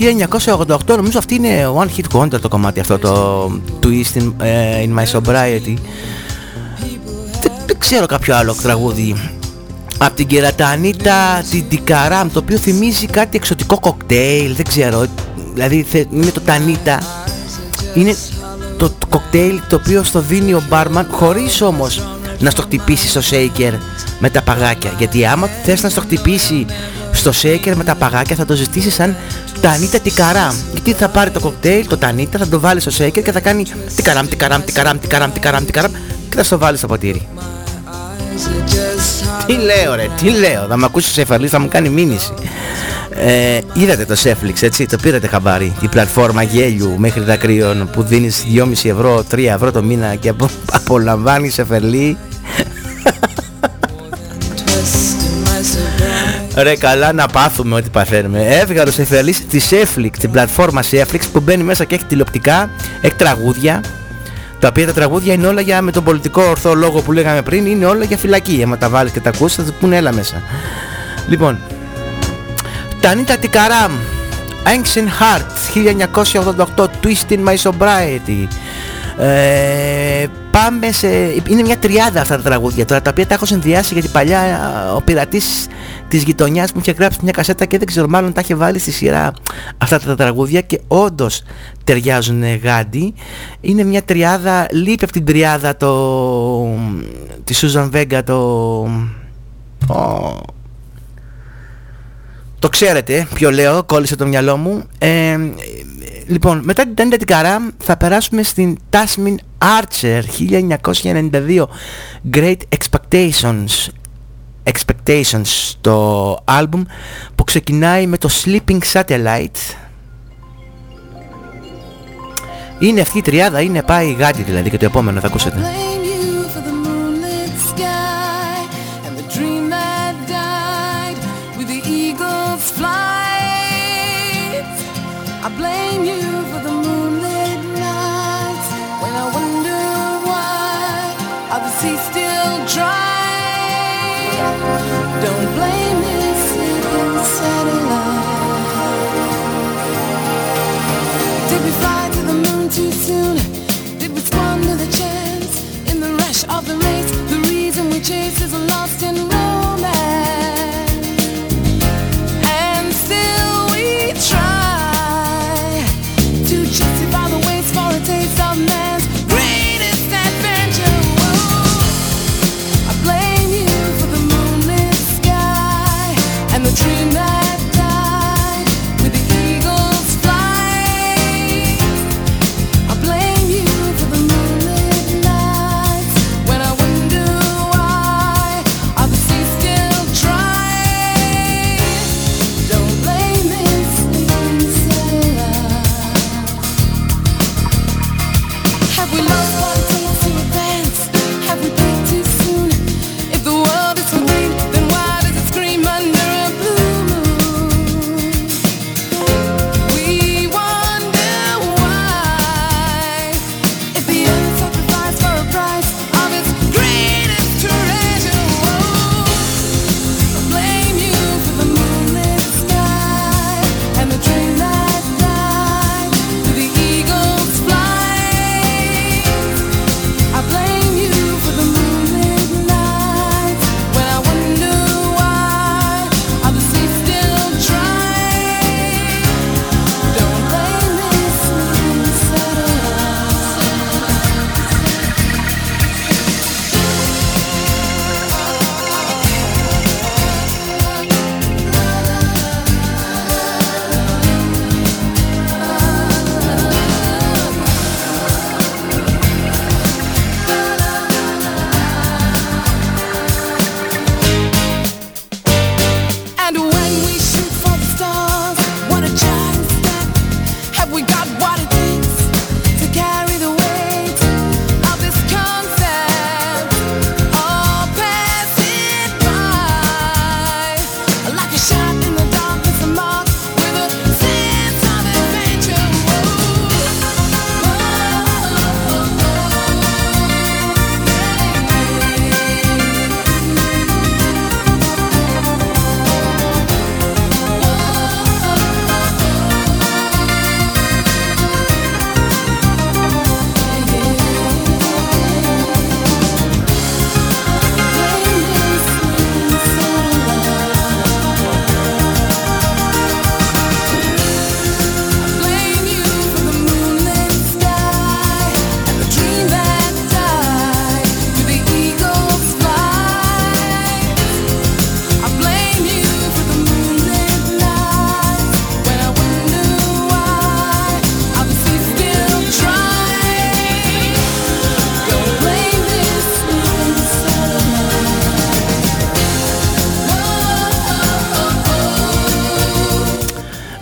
1988, νομίζω αυτή είναι One Hit Wonder το κομμάτι αυτό, το Twist in, ε, in My Sobriety. Δεν ξέρω κάποιο άλλο τραγούδι από την Κερατανίτα, την Τικαράμ, το οποίο θυμίζει κάτι εξωτικό κοκτέιλ, δεν ξέρω, δηλαδή είναι το Τανίτα, είναι το, το κοκτέιλ το οποίο στο δίνει ο μπάρμαν χωρίς όμως να στο χτυπήσει στο shaker με τα παγάκια. Γιατί άμα θες να στο χτυπήσει στο shaker με τα παγάκια θα το ζητήσει σαν τανίτα τικαράμ. Γιατί θα πάρει το κοκτέιλ, το τανίτα, θα το βάλει στο shaker και θα κάνει τικαράμ, τικαράμ, τικαράμ, τικαράμ, τικαράμ, τικαράμ και θα στο βάλει στο ποτήρι τι λέω ρε, τι λέω, θα με ακούσεις ο Σεφαλής, θα μου κάνει μήνυση. Ε, είδατε το Σέφλιξ έτσι, το πήρατε χαμπάρι η πλατφόρμα γέλιου μέχρι δακρύων που δίνεις 2,5 ευρώ, 3 ευρώ το μήνα και απο, απολαμβάνεις Σεφερλή Ρε καλά να πάθουμε ό,τι παθαίνουμε. Έφυγα ο Σεφερλής τη Σέφλιξ, την πλατφόρμα Σέφλιξ που μπαίνει μέσα και έχει τηλεοπτικά, έχει τραγούδια τα οποία τα τραγούδια είναι όλα για με τον πολιτικό ορθό λόγο που λέγαμε πριν είναι όλα για φυλακή. Άμα τα βάλεις και τα ακούσεις θα του πούνε έλα μέσα. Λοιπόν, Τανίτα Τικαράμ Ancient Heart 1988 Twist in My Sobriety ε, πάμε σε... Είναι μια τριάδα αυτά τα τραγούδια τώρα τα οποία τα έχω συνδυάσει γιατί παλιά ο πειρατής της γειτονιάς μου είχε γράψει μια κασέτα και δεν ξέρω μάλλον τα είχε βάλει στη σειρά αυτά τα τραγούδια και όντως ταιριάζουν γάντι είναι μια τριάδα, λείπει από την τριάδα το... τη Σούζαν Βέγκα το... Το ξέρετε ποιο λέω, κόλλησε το μυαλό μου. Ε, λοιπόν, μετά την Τάντα την Καρά θα περάσουμε στην Tasmin Archer 1992 Great Expectations Expectations το άλμπουμ που ξεκινάει με το Sleeping Satellite. Είναι αυτή η τριάδα, είναι πάει γάτι δηλαδή και το επόμενο θα ακούσετε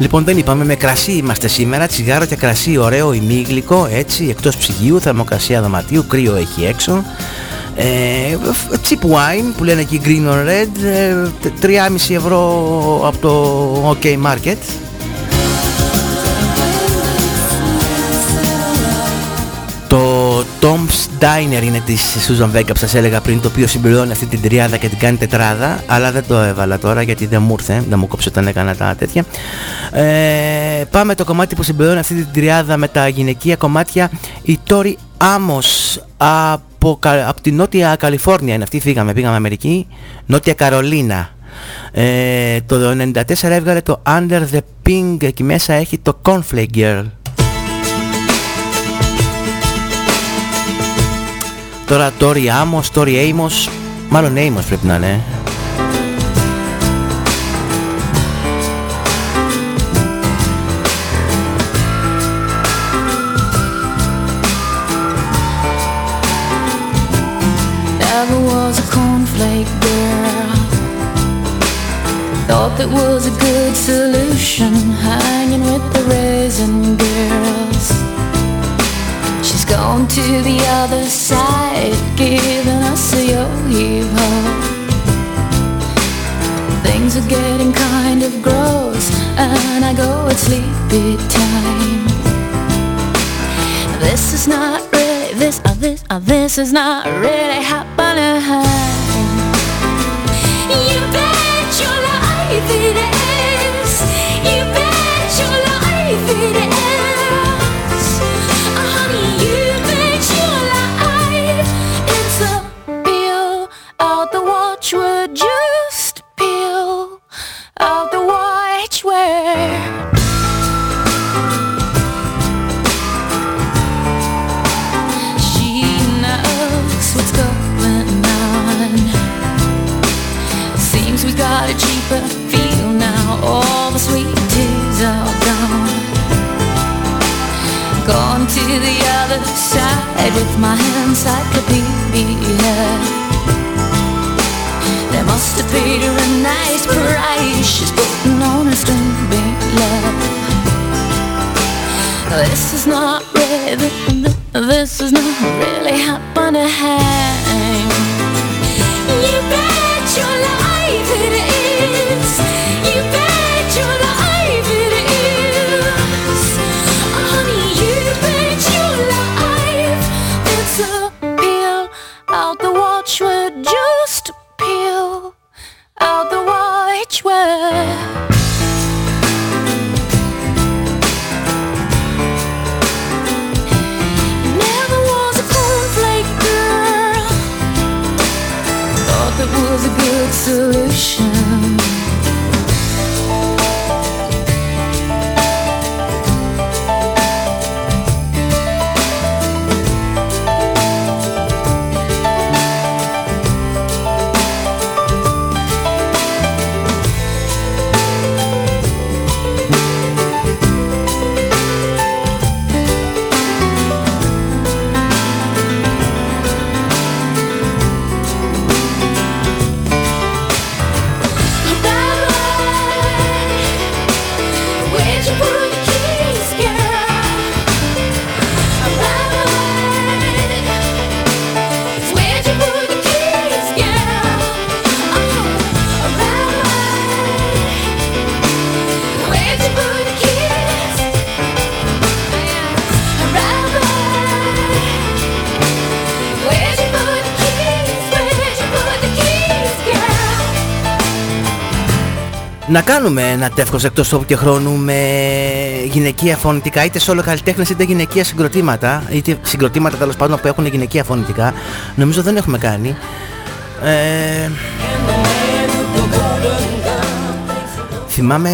Λοιπόν δεν είπαμε με κρασί είμαστε σήμερα, τσιγάρο και κρασί ωραίο ημίγλυκο έτσι εκτός ψυγείου, θερμοκρασία δωματίου, κρύο έχει έξω. Ε, cheap wine που λένε εκεί green or red 3,5 ε, ευρώ από το OK Market Tom's Diner είναι της Susan Vega που σας έλεγα πριν το οποίο συμπληρώνει αυτή την τριάδα και την κάνει τετράδα αλλά δεν το έβαλα τώρα γιατί δεν μου ήρθε, δεν μου κόψε όταν έκανα τα τέτοια. Ε, Πάμε το κομμάτι που συμπληρώνει αυτή την τριάδα με τα γυναικεία κομμάτια. Η Tori Amos από, από τη Νότια Καλιφόρνια είναι αυτή, φύγαμε, πήγαμε Αμερική. Νότια Καρολίνα. Ε, το 94 έβγαλε το Under the Pink εκεί μέσα έχει το Cornflake Girl Τώρα Τόρι Άμος, Τόρι Έιμος Μάλλον Έιμος πρέπει να είναι Thought that was a good solution Hanging with the raisin gone to the other side Giving us a yo-yo Things are getting kind of gross And I go at sleepy time. This is not really, this, uh, this, uh, this is not really happening. You bet your life it is. You bet your life it is watchword Just peel out the watchword She knows what's going on. Seems we got a cheaper feel now. All the sweet tears are gone. Gone to the other side With my encyclopedia Must have paid her a nice price She's putting on a stupid love This is not really This is not really happening perfect solution. Να κάνουμε ένα τεύχος εκτός τόπου και χρόνου με γυναικεία φωνητικά είτε solo καλλιτέχνες είτε γυναικεία συγκροτήματα είτε συγκροτήματα τέλος πάντων που έχουν γυναικεία φωνητικά νομίζω δεν έχουμε κάνει. Ε, θυμάμαι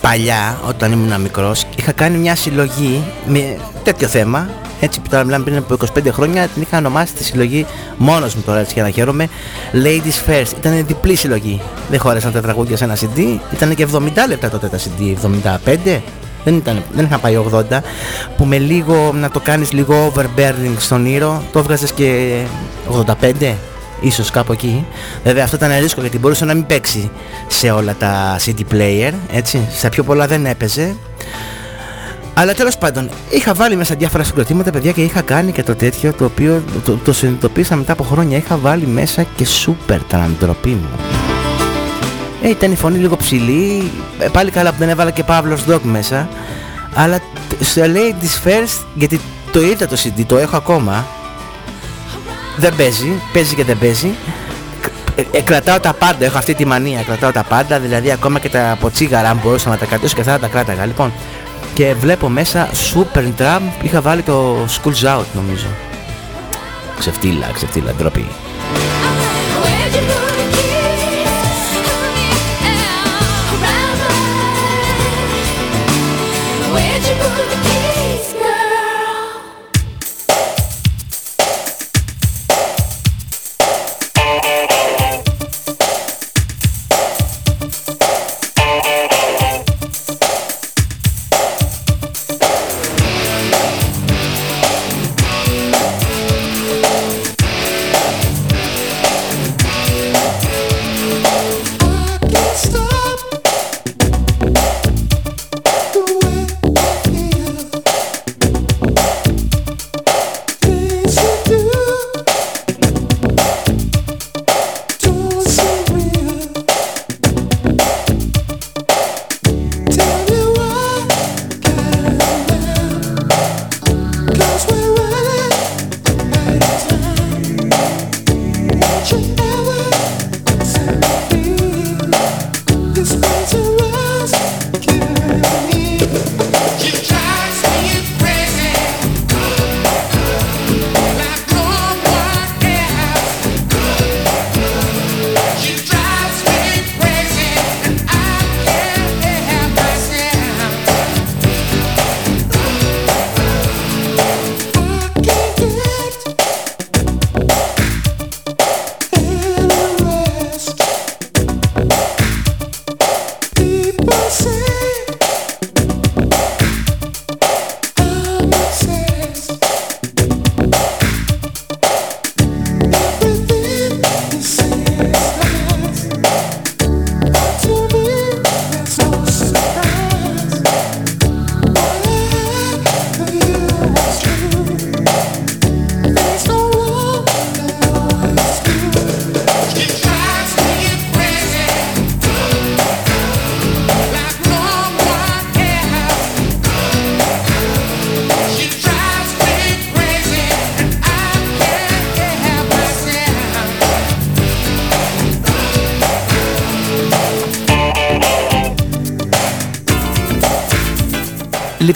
παλιά όταν ήμουν μικρός είχα κάνει μια συλλογή με τέτοιο θέμα έτσι που τώρα μιλάμε πριν από 25 χρόνια την είχα ονομάσει τη συλλογή μόνος μου τώρα έτσι για να χαίρομαι Ladies First ήταν διπλή συλλογή δεν χώρεσαν τα τραγούδια σε ένα CD ήταν και 70 λεπτά τότε τα CD 75 δεν, ήταν, δεν είχα πάει 80 που με λίγο να το κάνεις λίγο overburning στον ήρο το έβγαζες και 85 ίσως κάπου εκεί. Βέβαια αυτό ήταν ρίσκο γιατί μπορούσε να μην παίξει σε όλα τα CD player, έτσι. Στα πιο πολλά δεν έπαιζε. Αλλά τέλος πάντων, είχα βάλει μέσα διάφορα συγκροτήματα παιδιά και είχα κάνει και το τέτοιο το οποίο το, το συνειδητοποίησα μετά από χρόνια. Είχα βάλει μέσα και super τραντροπή μου. Ε, ήταν η φωνή λίγο ψηλή, ε, πάλι καλά που δεν έβαλα και Παύλος Dog μέσα. Αλλά σε Ladies First, γιατί το είδα το CD, το έχω ακόμα. Δεν παίζει, παίζει και δεν παίζει. Ε, ε, κρατάω τα πάντα, έχω αυτή τη μανία, κρατάω τα πάντα, δηλαδή ακόμα και τα ποτσίγαρα αν μπορούσα να τα κρατήσω και θα τα κράταγα. Λοιπόν, και βλέπω μέσα Super Drum, είχα βάλει το Schools Out νομίζω. Ξεφτύλα, ξεφτύλα, ντροπή.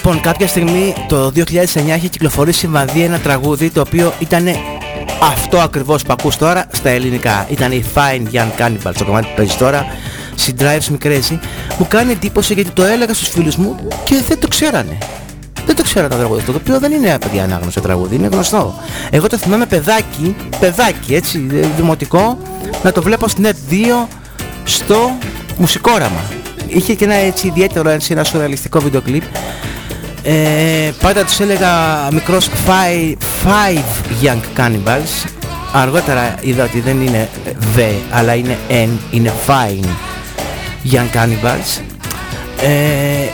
Λοιπόν, κάποια στιγμή το 2009 είχε κυκλοφορήσει μαδί ένα τραγούδι το οποίο ήταν αυτό ακριβώς που ακούς τώρα στα ελληνικά. Ήταν η Fine Young Cannibals, το κομμάτι που παίζεις τώρα. She Drives Me Crazy. Μου κάνει εντύπωση γιατί το έλεγα στους φίλους μου και δεν το ξέρανε. Δεν το ξέρω το τραγούδι αυτό, το οποίο δεν είναι παιδιά ανάγνωστο τραγούδι, είναι γνωστό. Εγώ το θυμάμαι παιδάκι, παιδάκι έτσι, δημοτικό, να το βλέπω στην net 2 στο μουσικόραμα. Είχε και ένα έτσι ιδιαίτερο, έτσι, ένα σουρεαλιστικό βίντεο κλιπ ε, πάντα τους έλεγα μικρός five, five Young Cannibals. Αργότερα είδα ότι δεν είναι The αλλά είναι N, είναι Fine Young Cannibals. Ε,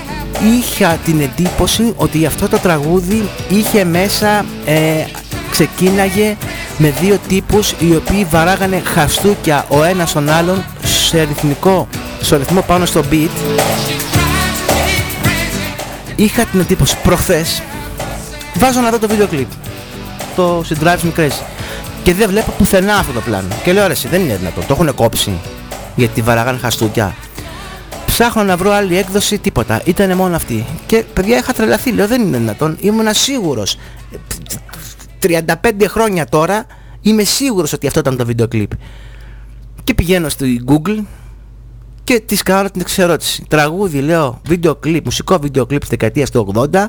Είχα την εντύπωση ότι αυτό το τραγούδι είχε μέσα ε, ξεκίναγε με δύο τύπους οι οποίοι βαράγανε χαστούκια ο ένας τον άλλον σε ρυθμικό, σε ρυθμό πάνω στο beat είχα την εντύπωση προχθές βάζω να δω το βίντεο κλιπ το She Drives Me Crazy και δεν βλέπω πουθενά αυτό το πλάνο. Και λέω ρε εσύ δεν είναι δυνατό το έχουν κόψει γιατί βαράγαν χαστούκια ψάχνω να βρω άλλη έκδοση τίποτα ήταν μόνο αυτή. Και παιδιά είχα τρελαθεί λέω δεν είναι δυνατόν ήμουν σίγουρος 35 χρόνια τώρα είμαι σίγουρος ότι αυτό ήταν το βίντεο κλιπ. Και πηγαίνω στο Google και της κάνω την εξερώτηση. Τραγούδι, λέω, βίντεο κλιπ, μουσικό βίντεο κλιπ της δεκαετίας του 80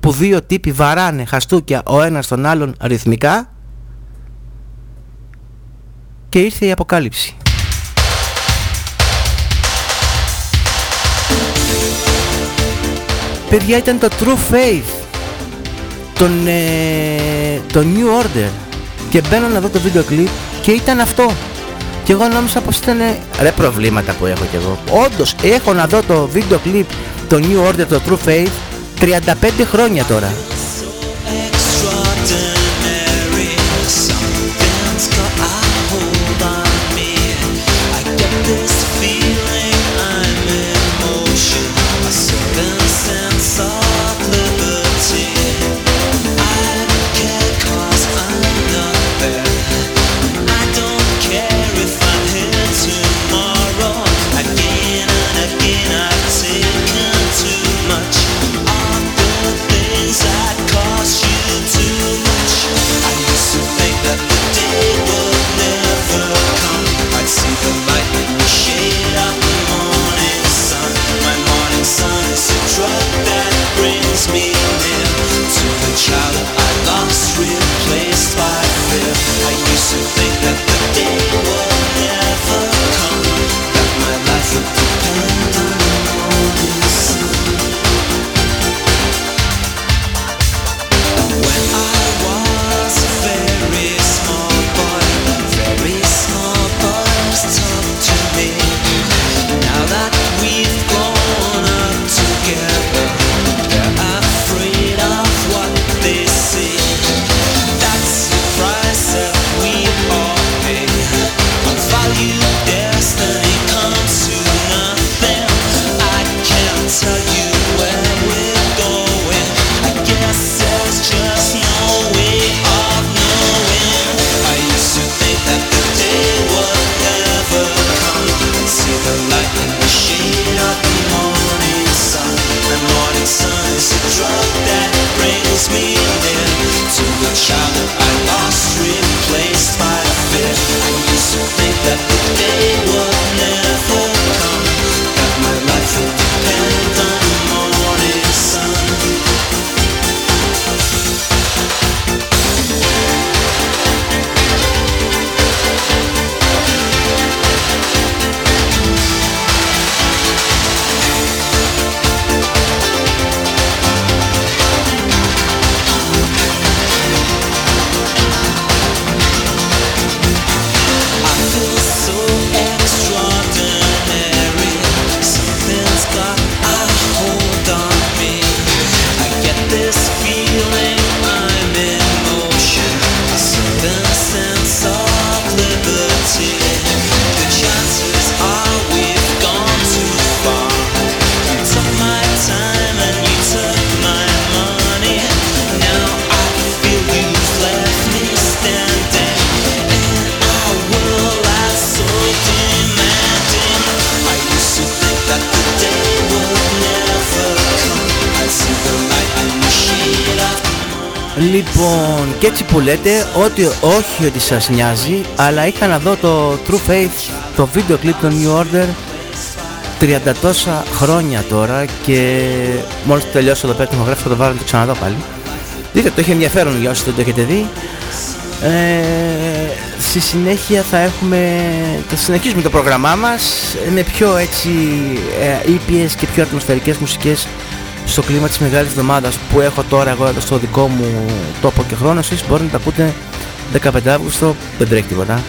που δύο τύποι βαράνε χαστούκια ο ένας τον άλλον ρυθμικά και ήρθε η αποκάλυψη. Παιδιά ήταν το True Faith τον, ε, το New Order και μπαίνω να δω το βίντεο κλιπ και ήταν αυτό και εγώ νόμιζα πως ήταν ε, ρε προβλήματα που έχω κι εγώ. Όντως έχω να δω το βίντεο κλιπ το New Order, το True Faith 35 χρόνια τώρα. λέτε ότι όχι ότι σας νοιάζει αλλά είχα να δω το True Faith το βίντεο κλιπ των New Order 30 τόσα χρόνια τώρα και μόλις τελειώσω το πέρα γράφω το βάλω να το ξαναδώ πάλι. Δείτε το έχει ενδιαφέρον για όσοι το έχετε δει. Ε, στη συνέχεια θα έχουμε θα συνεχίσουμε το πρόγραμμά μας με πιο έτσι ε, και πιο ατμοσφαιρικές μουσικές στο κλίμα της μεγάλης εβδομάδας που έχω τώρα εγώ εδώ στο δικό μου τόπο και χρόνος εσείς μπορείτε να τα ακούτε 15 Αύγουστο, δεν τρέχει τίποτα.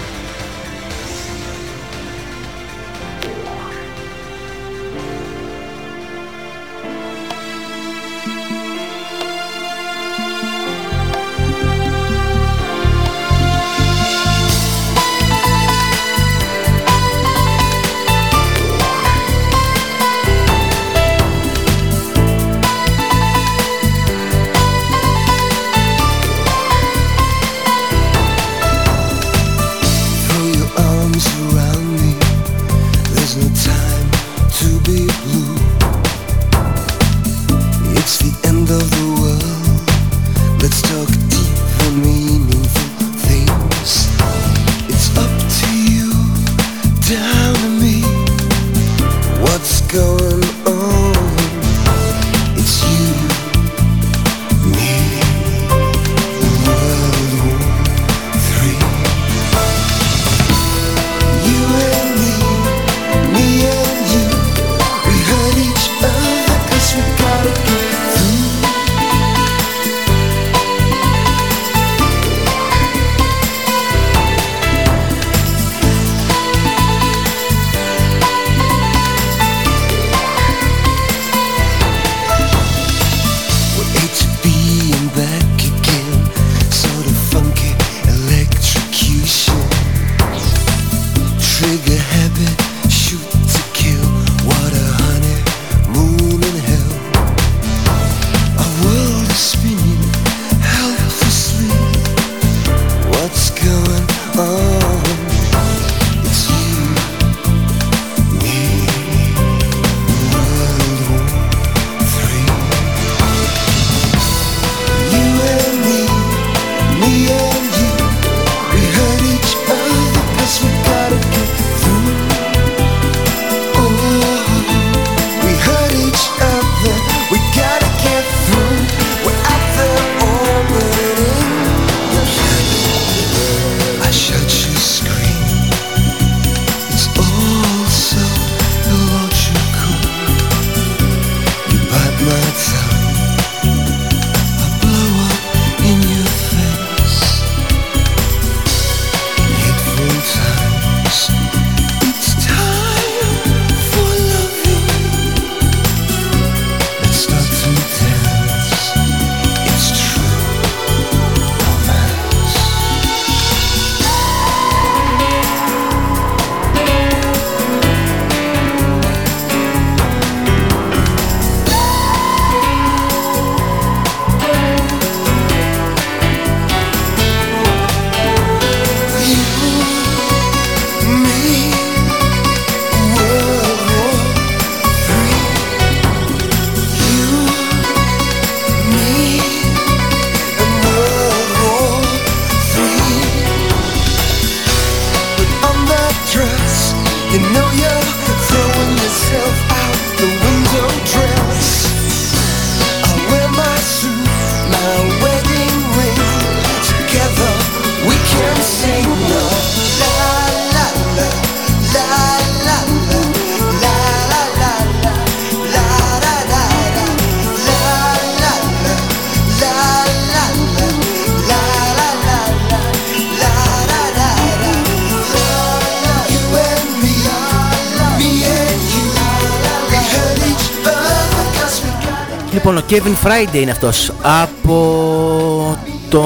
Kevin Friday είναι αυτός. Από το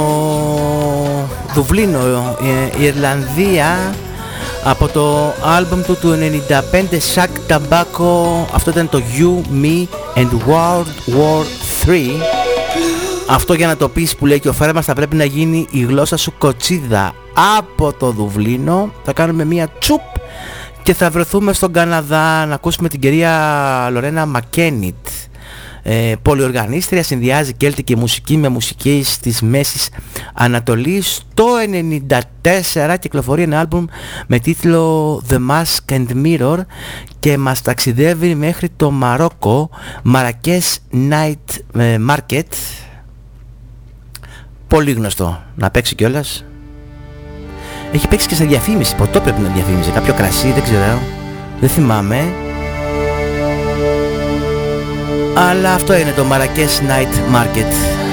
Δουβλίνο, ε, Ιρλανδία. Από το άλμπουμ του του 95 Sack Tobacco αυτό ήταν το You, Me and World War 3 αυτό για να το πεις που λέει και ο Φέρμας θα πρέπει να γίνει η γλώσσα σου κοτσίδα. Από το Δουβλίνο θα κάνουμε μία τσουπ και θα βρεθούμε στον Καναδά. Να ακούσουμε την κυρία Λορένα Μακένιτ ε, πολυοργανίστρια, συνδυάζει κέλτικη μουσική με μουσική της Μέσης Ανατολής. Το 1994 κυκλοφορεί ένα άλμπουμ με τίτλο The Mask and Mirror και μας ταξιδεύει μέχρι το Μαρόκο, Marrakech Night ε, Market. Πολύ γνωστό να παίξει κιόλας. Έχει παίξει και σε διαφήμιση, ποτέ πρέπει να διαφήμιζε, κάποιο κρασί, δεν ξέρω, δεν θυμάμαι. Αλλά αυτό είναι το Marrakech Night Market.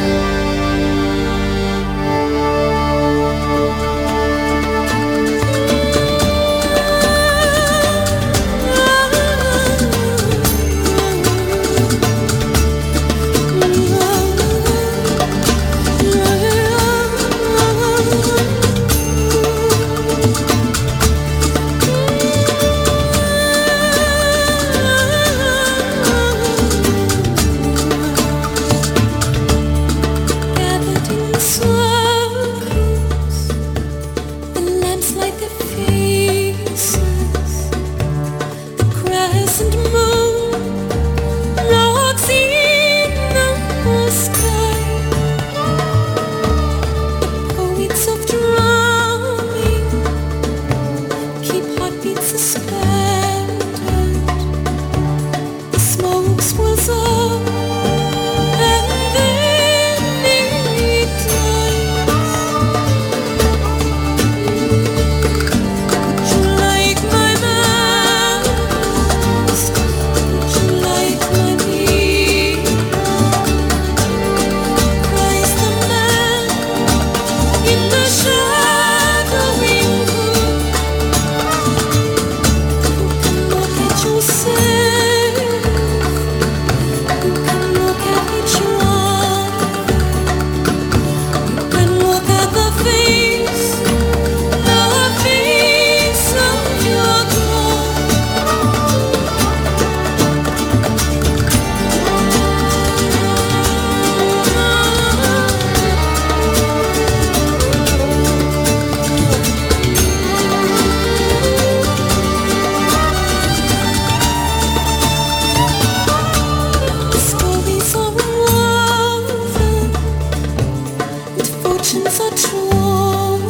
Fortunes are told.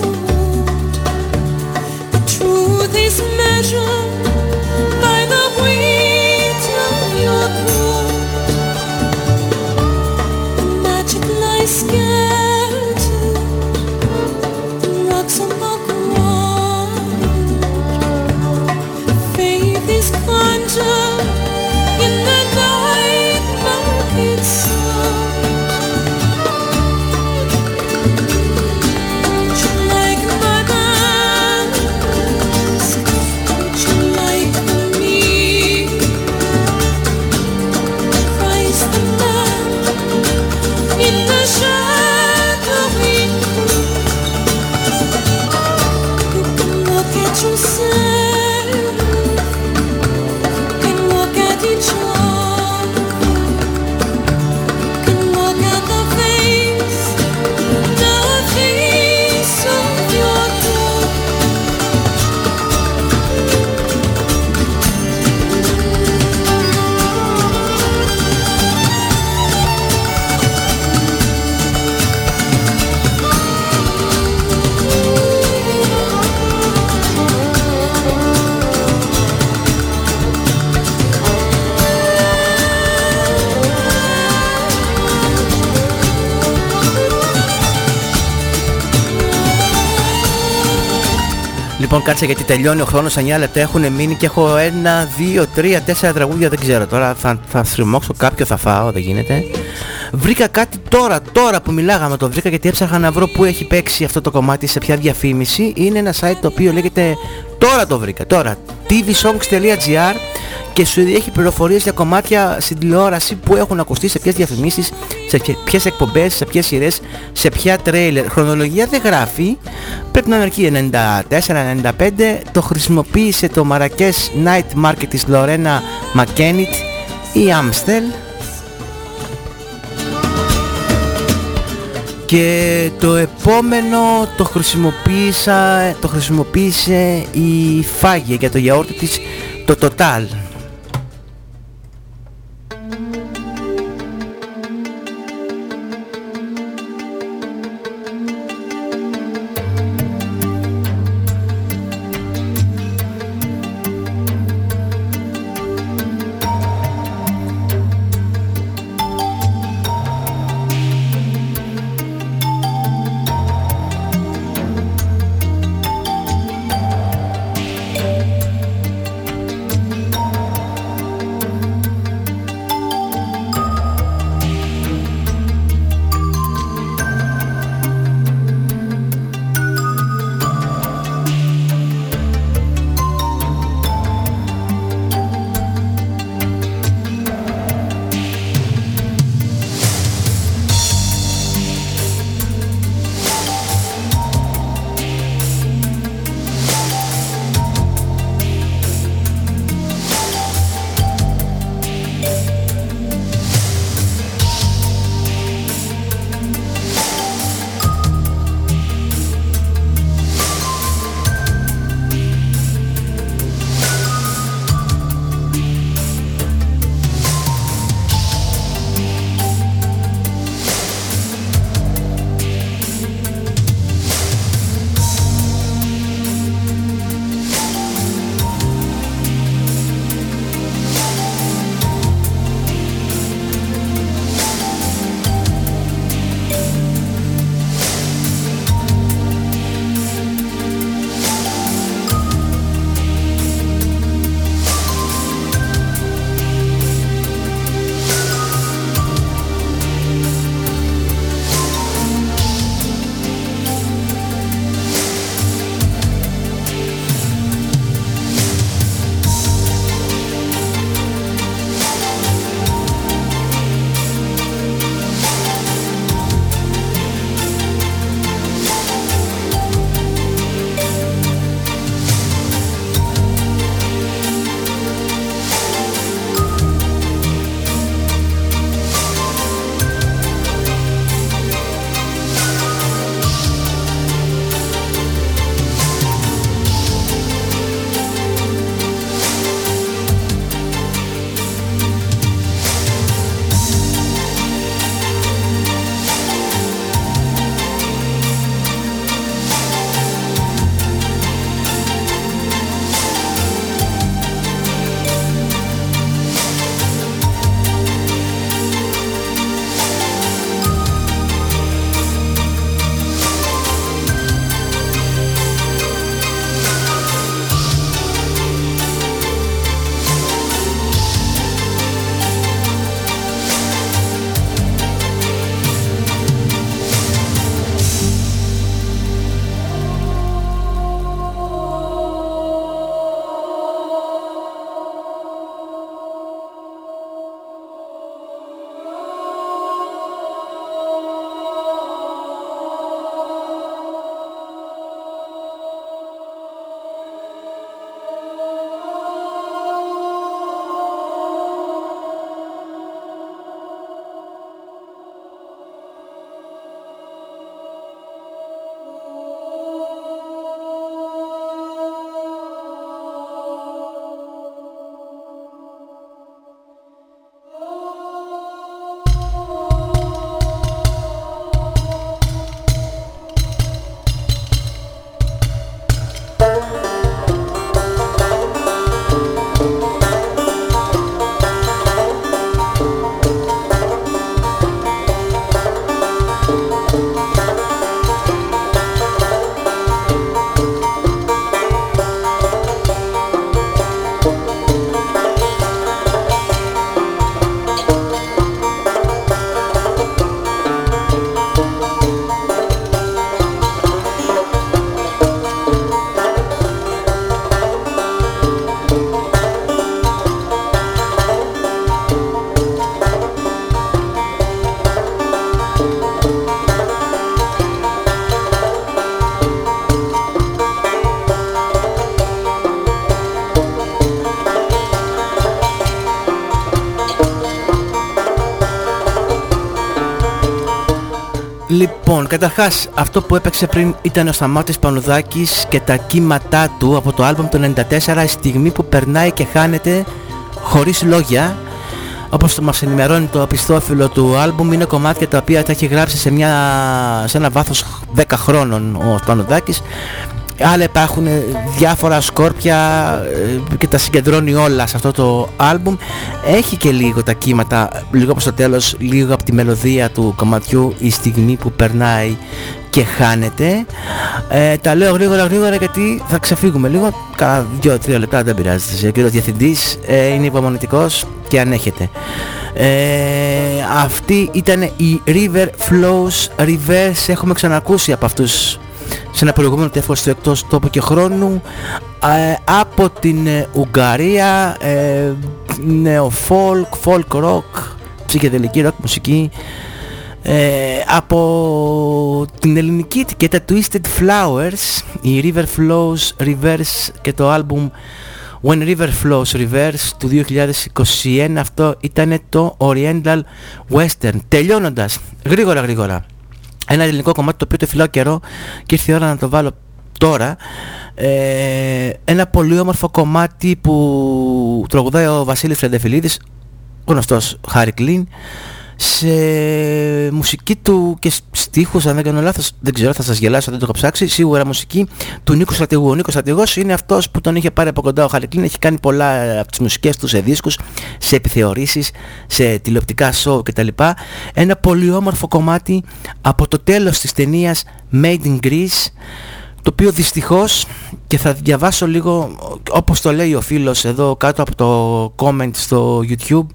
The truth is measured κάτσε γιατί τελειώνει ο χρόνος 9 λεπτά έχουν μείνει και έχω ένα, δύο, τρία, τέσσερα τραγούδια δεν ξέρω. Τώρα θα, θα στριμώξω κάποιο θα φάω δεν γίνεται. Βρήκα κάτι τώρα, τώρα που μιλάγαμε το βρήκα γιατί έψαχα να βρω που έχει παίξει αυτό το κομμάτι σε ποια διαφήμιση. Είναι ένα site το οποίο λέγεται τώρα το βρήκα τώρα tvsongs.gr και σου έχει πληροφορίες για κομμάτια στην τηλεόραση που έχουν ακουστεί σε ποιες διαφημίσεις, σε ποιες εκπομπές, σε ποιες σειρές, σε ποια τρέιλερ. Χρονολογία δεν γράφει, πρέπει να είναι εκεί 94-95, το χρησιμοποίησε το Marrakech Night Market της Lorena McKennitt ή Amstel και το επόμενο το χρησιμοποίησα, το χρησιμοποίησε η Φάγια για το γιαούρτι της το Total Λοιπόν, καταρχάς αυτό που έπαιξε πριν ήταν ο Σταμάτης Πανουδάκης και τα κύματά του από το άλμπομ του 94 η στιγμή που περνάει και χάνεται χωρίς λόγια. Όπως μας ενημερώνει το πιστόφυλλο του άλμπουμ είναι κομμάτια τα οποία τα έχει γράψει σε, μια, σε ένα βάθος 10 χρόνων ο Πανουδάκης άλλα υπάρχουν διάφορα σκόρπια ε, και τα συγκεντρώνει όλα σε αυτό το άλμπουμ έχει και λίγο τα κύματα λίγο προς το τέλος λίγο από τη μελωδία του κομματιού η στιγμή που περνάει και χάνεται. Ε, τα λέω γρήγορα γρήγορα γιατί θα ξεφύγουμε λίγο. Κατά 2-3 λεπτά δεν πειράζει. Ο κύριος διευθυντής ε, είναι υπομονητικός και ανέχεται. Ε, αυτή ήταν η River Flows Reverse. Έχουμε ξανακούσει από αυτούς σε ένα προηγούμενο τεύχος του εκτός τόπου και χρόνου ε, από την ε, Ουγγαρία ε, νεο folk, folk rock, ψυχεδελική rock μουσική ε, από την ελληνική ετικέτα Twisted Flowers η River Flows Reverse και το άλμπουμ When River Flows Reverse του 2021 αυτό ήταν το Oriental Western. Τελειώνοντας γρήγορα γρήγορα ένα ελληνικό κομμάτι το οποίο το φυλάω καιρό και ήρθε η ώρα να το βάλω τώρα. Ε, ένα πολύ όμορφο κομμάτι που τραγουδάει ο Βασίλης Φρεντεφιλίδης γνωστός Χάρη Κλίν σε μουσική του και στίχους αν δεν κάνω λάθος δεν ξέρω θα σας γελάσω δεν το έχω ψάξει. Σίγουρα μουσική του Νίκου Στρατηγού. Ο Νίκος Στρατηγός είναι αυτός που τον είχε πάρει από κοντά ο Χαρικλίν έχει κάνει πολλά από τις μουσικές του σε δίσκους σε επιθεωρήσεις σε τηλεοπτικά show κτλ. Ένα πολύ όμορφο κομμάτι από το τέλος της ταινίας Made in Greece το οποίο δυστυχώς και θα διαβάσω λίγο όπως το λέει ο φίλος εδώ κάτω από το comment στο YouTube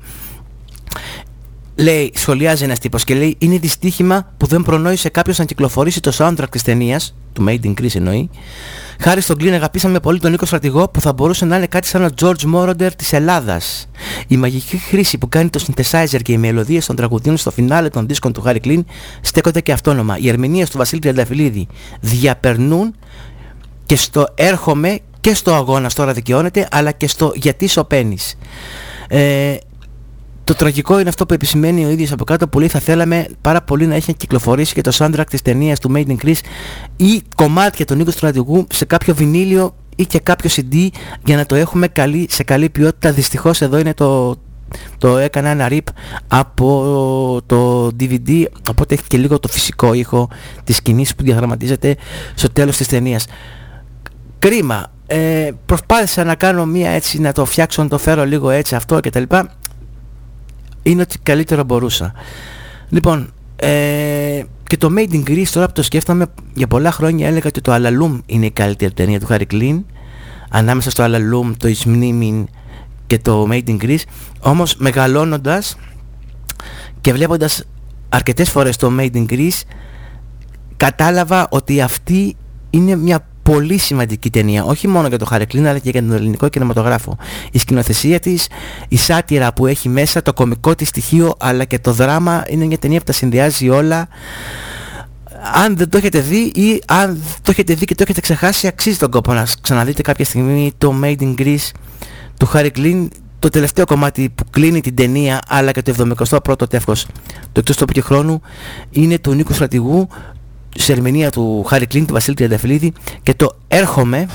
λέει, σχολιάζει ένας τύπος και λέει είναι δυστύχημα που δεν προνόησε κάποιος να κυκλοφορήσει το soundtrack της ταινίας του Made in Greece εννοεί Χάρη στον Κλίν αγαπήσαμε πολύ τον Νίκο Στρατηγό που θα μπορούσε να είναι κάτι σαν ο George Moroder της Ελλάδας. Η μαγική χρήση που κάνει το synthesizer και οι μελωδίες των τραγουδιών στο φινάλε των δίσκων του Χάρη Κλίν στέκονται και αυτόνομα. Οι ερμηνείες του Βασίλη Τριανταφυλλίδη διαπερνούν και στο έρχομαι και στο αγώνας τώρα δικαιώνεται αλλά και στο γιατί σωπαίνεις. Ε, το τραγικό είναι αυτό που επισημαίνει ο ίδιος από κάτω που λέει θα θέλαμε πάρα πολύ να έχει κυκλοφορήσει και το soundtrack της ταινίας του Made in Greece ή κομμάτια του Νίκου Στρατηγού σε κάποιο βινίλιο ή και κάποιο CD για να το έχουμε καλή, σε καλή ποιότητα. Δυστυχώς εδώ είναι το, το έκανα ένα rip από το DVD οπότε έχει και λίγο το φυσικό ήχο της σκηνής που διαγραμματίζεται στο τέλος της ταινίας. Κρίμα. Ε, προσπάθησα να κάνω μία έτσι να το φτιάξω, να το φέρω λίγο έτσι αυτό κτλ είναι ότι καλύτερα μπορούσα. Λοιπόν, ε, και το Made in Greece τώρα που το σκέφτομαι για πολλά χρόνια έλεγα ότι το Alaloom είναι η καλύτερη ταινία του Harry Κλίν ανάμεσα στο Alaloom, το Ismnimin και το Made in Greece όμως μεγαλώνοντας και βλέποντας αρκετές φορές το Made in Greece κατάλαβα ότι αυτή είναι μια πολύ σημαντική ταινία, όχι μόνο για το Χαρεκλίν αλλά και για τον ελληνικό κινηματογράφο. Η σκηνοθεσία της, η σάτυρα που έχει μέσα, το κομικό της στοιχείο αλλά και το δράμα είναι μια ταινία που τα συνδυάζει όλα. Αν δεν το έχετε δει ή αν το έχετε δει και το έχετε ξεχάσει αξίζει τον κόπο να ξαναδείτε κάποια στιγμή το Made in Greece του Χάρη Κλίν το τελευταίο κομμάτι που κλείνει την ταινία αλλά και το 71ο τεύχος του εκτός τόπου και χρόνου είναι του Νίκου Στρατηγού σε ερμηνεία του Χάρη Κλίν, του Βασίλη Τριανταφυλλίδη και το «Έρχομαι».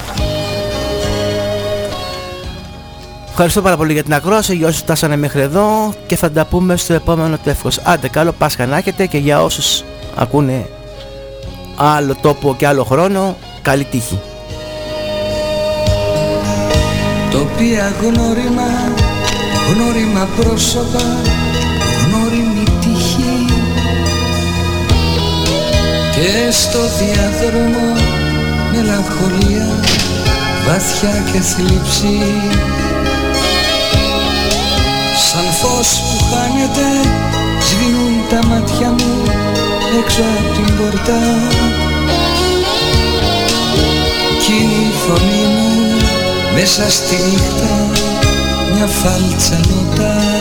Ευχαριστώ πάρα πολύ για την ακρόαση, για όσους φτάσανε μέχρι εδώ και θα τα πούμε στο επόμενο τεύχος. Άντε καλό Πάσχα να έχετε και για όσους ακούνε άλλο τόπο και άλλο χρόνο, καλή τύχη. Τοπία γνώριμα, γνώριμα πρόσωπα Και στο διάδρομο μελαγχολία βαθιά και θλίψη. Σαν φως που χάνεται σβήνουν τα μάτια μου έξω από την πόρτα. Κι η φωνή μου μέσα στη νύχτα μια φάλτσα νοτά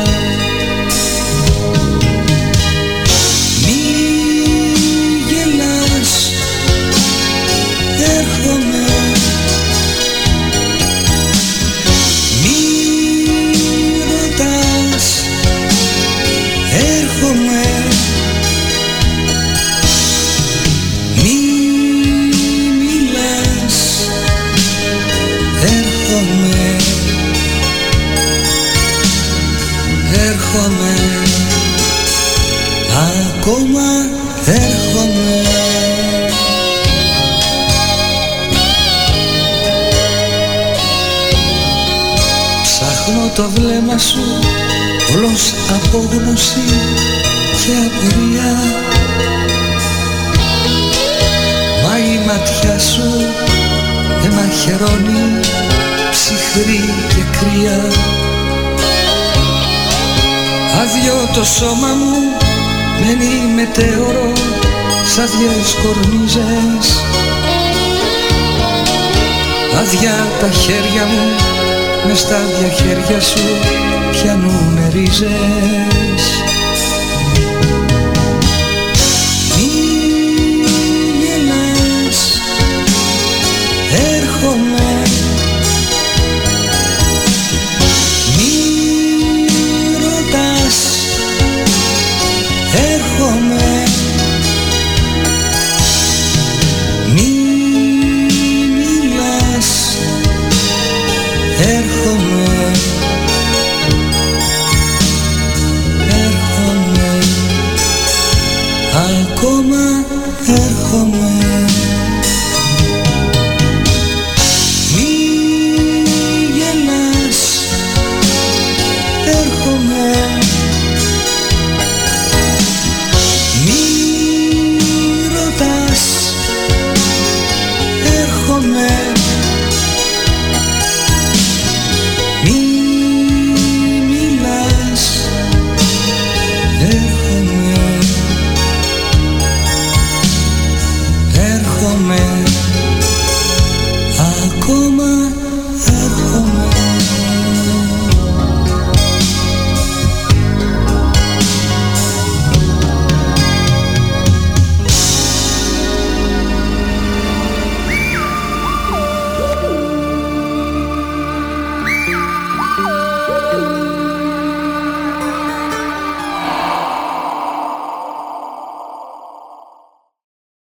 το βλέμμα σου Όλος απόγνωση και απορία Μα η ματιά σου με μαχαιρώνει ψυχρή και κρύα. Άδειο το σώμα μου μένει μετέωρο σαν δυο κορνίζες. Άδεια τα χέρια μου μες στα διαχέρια σου πιανούνε ρίζες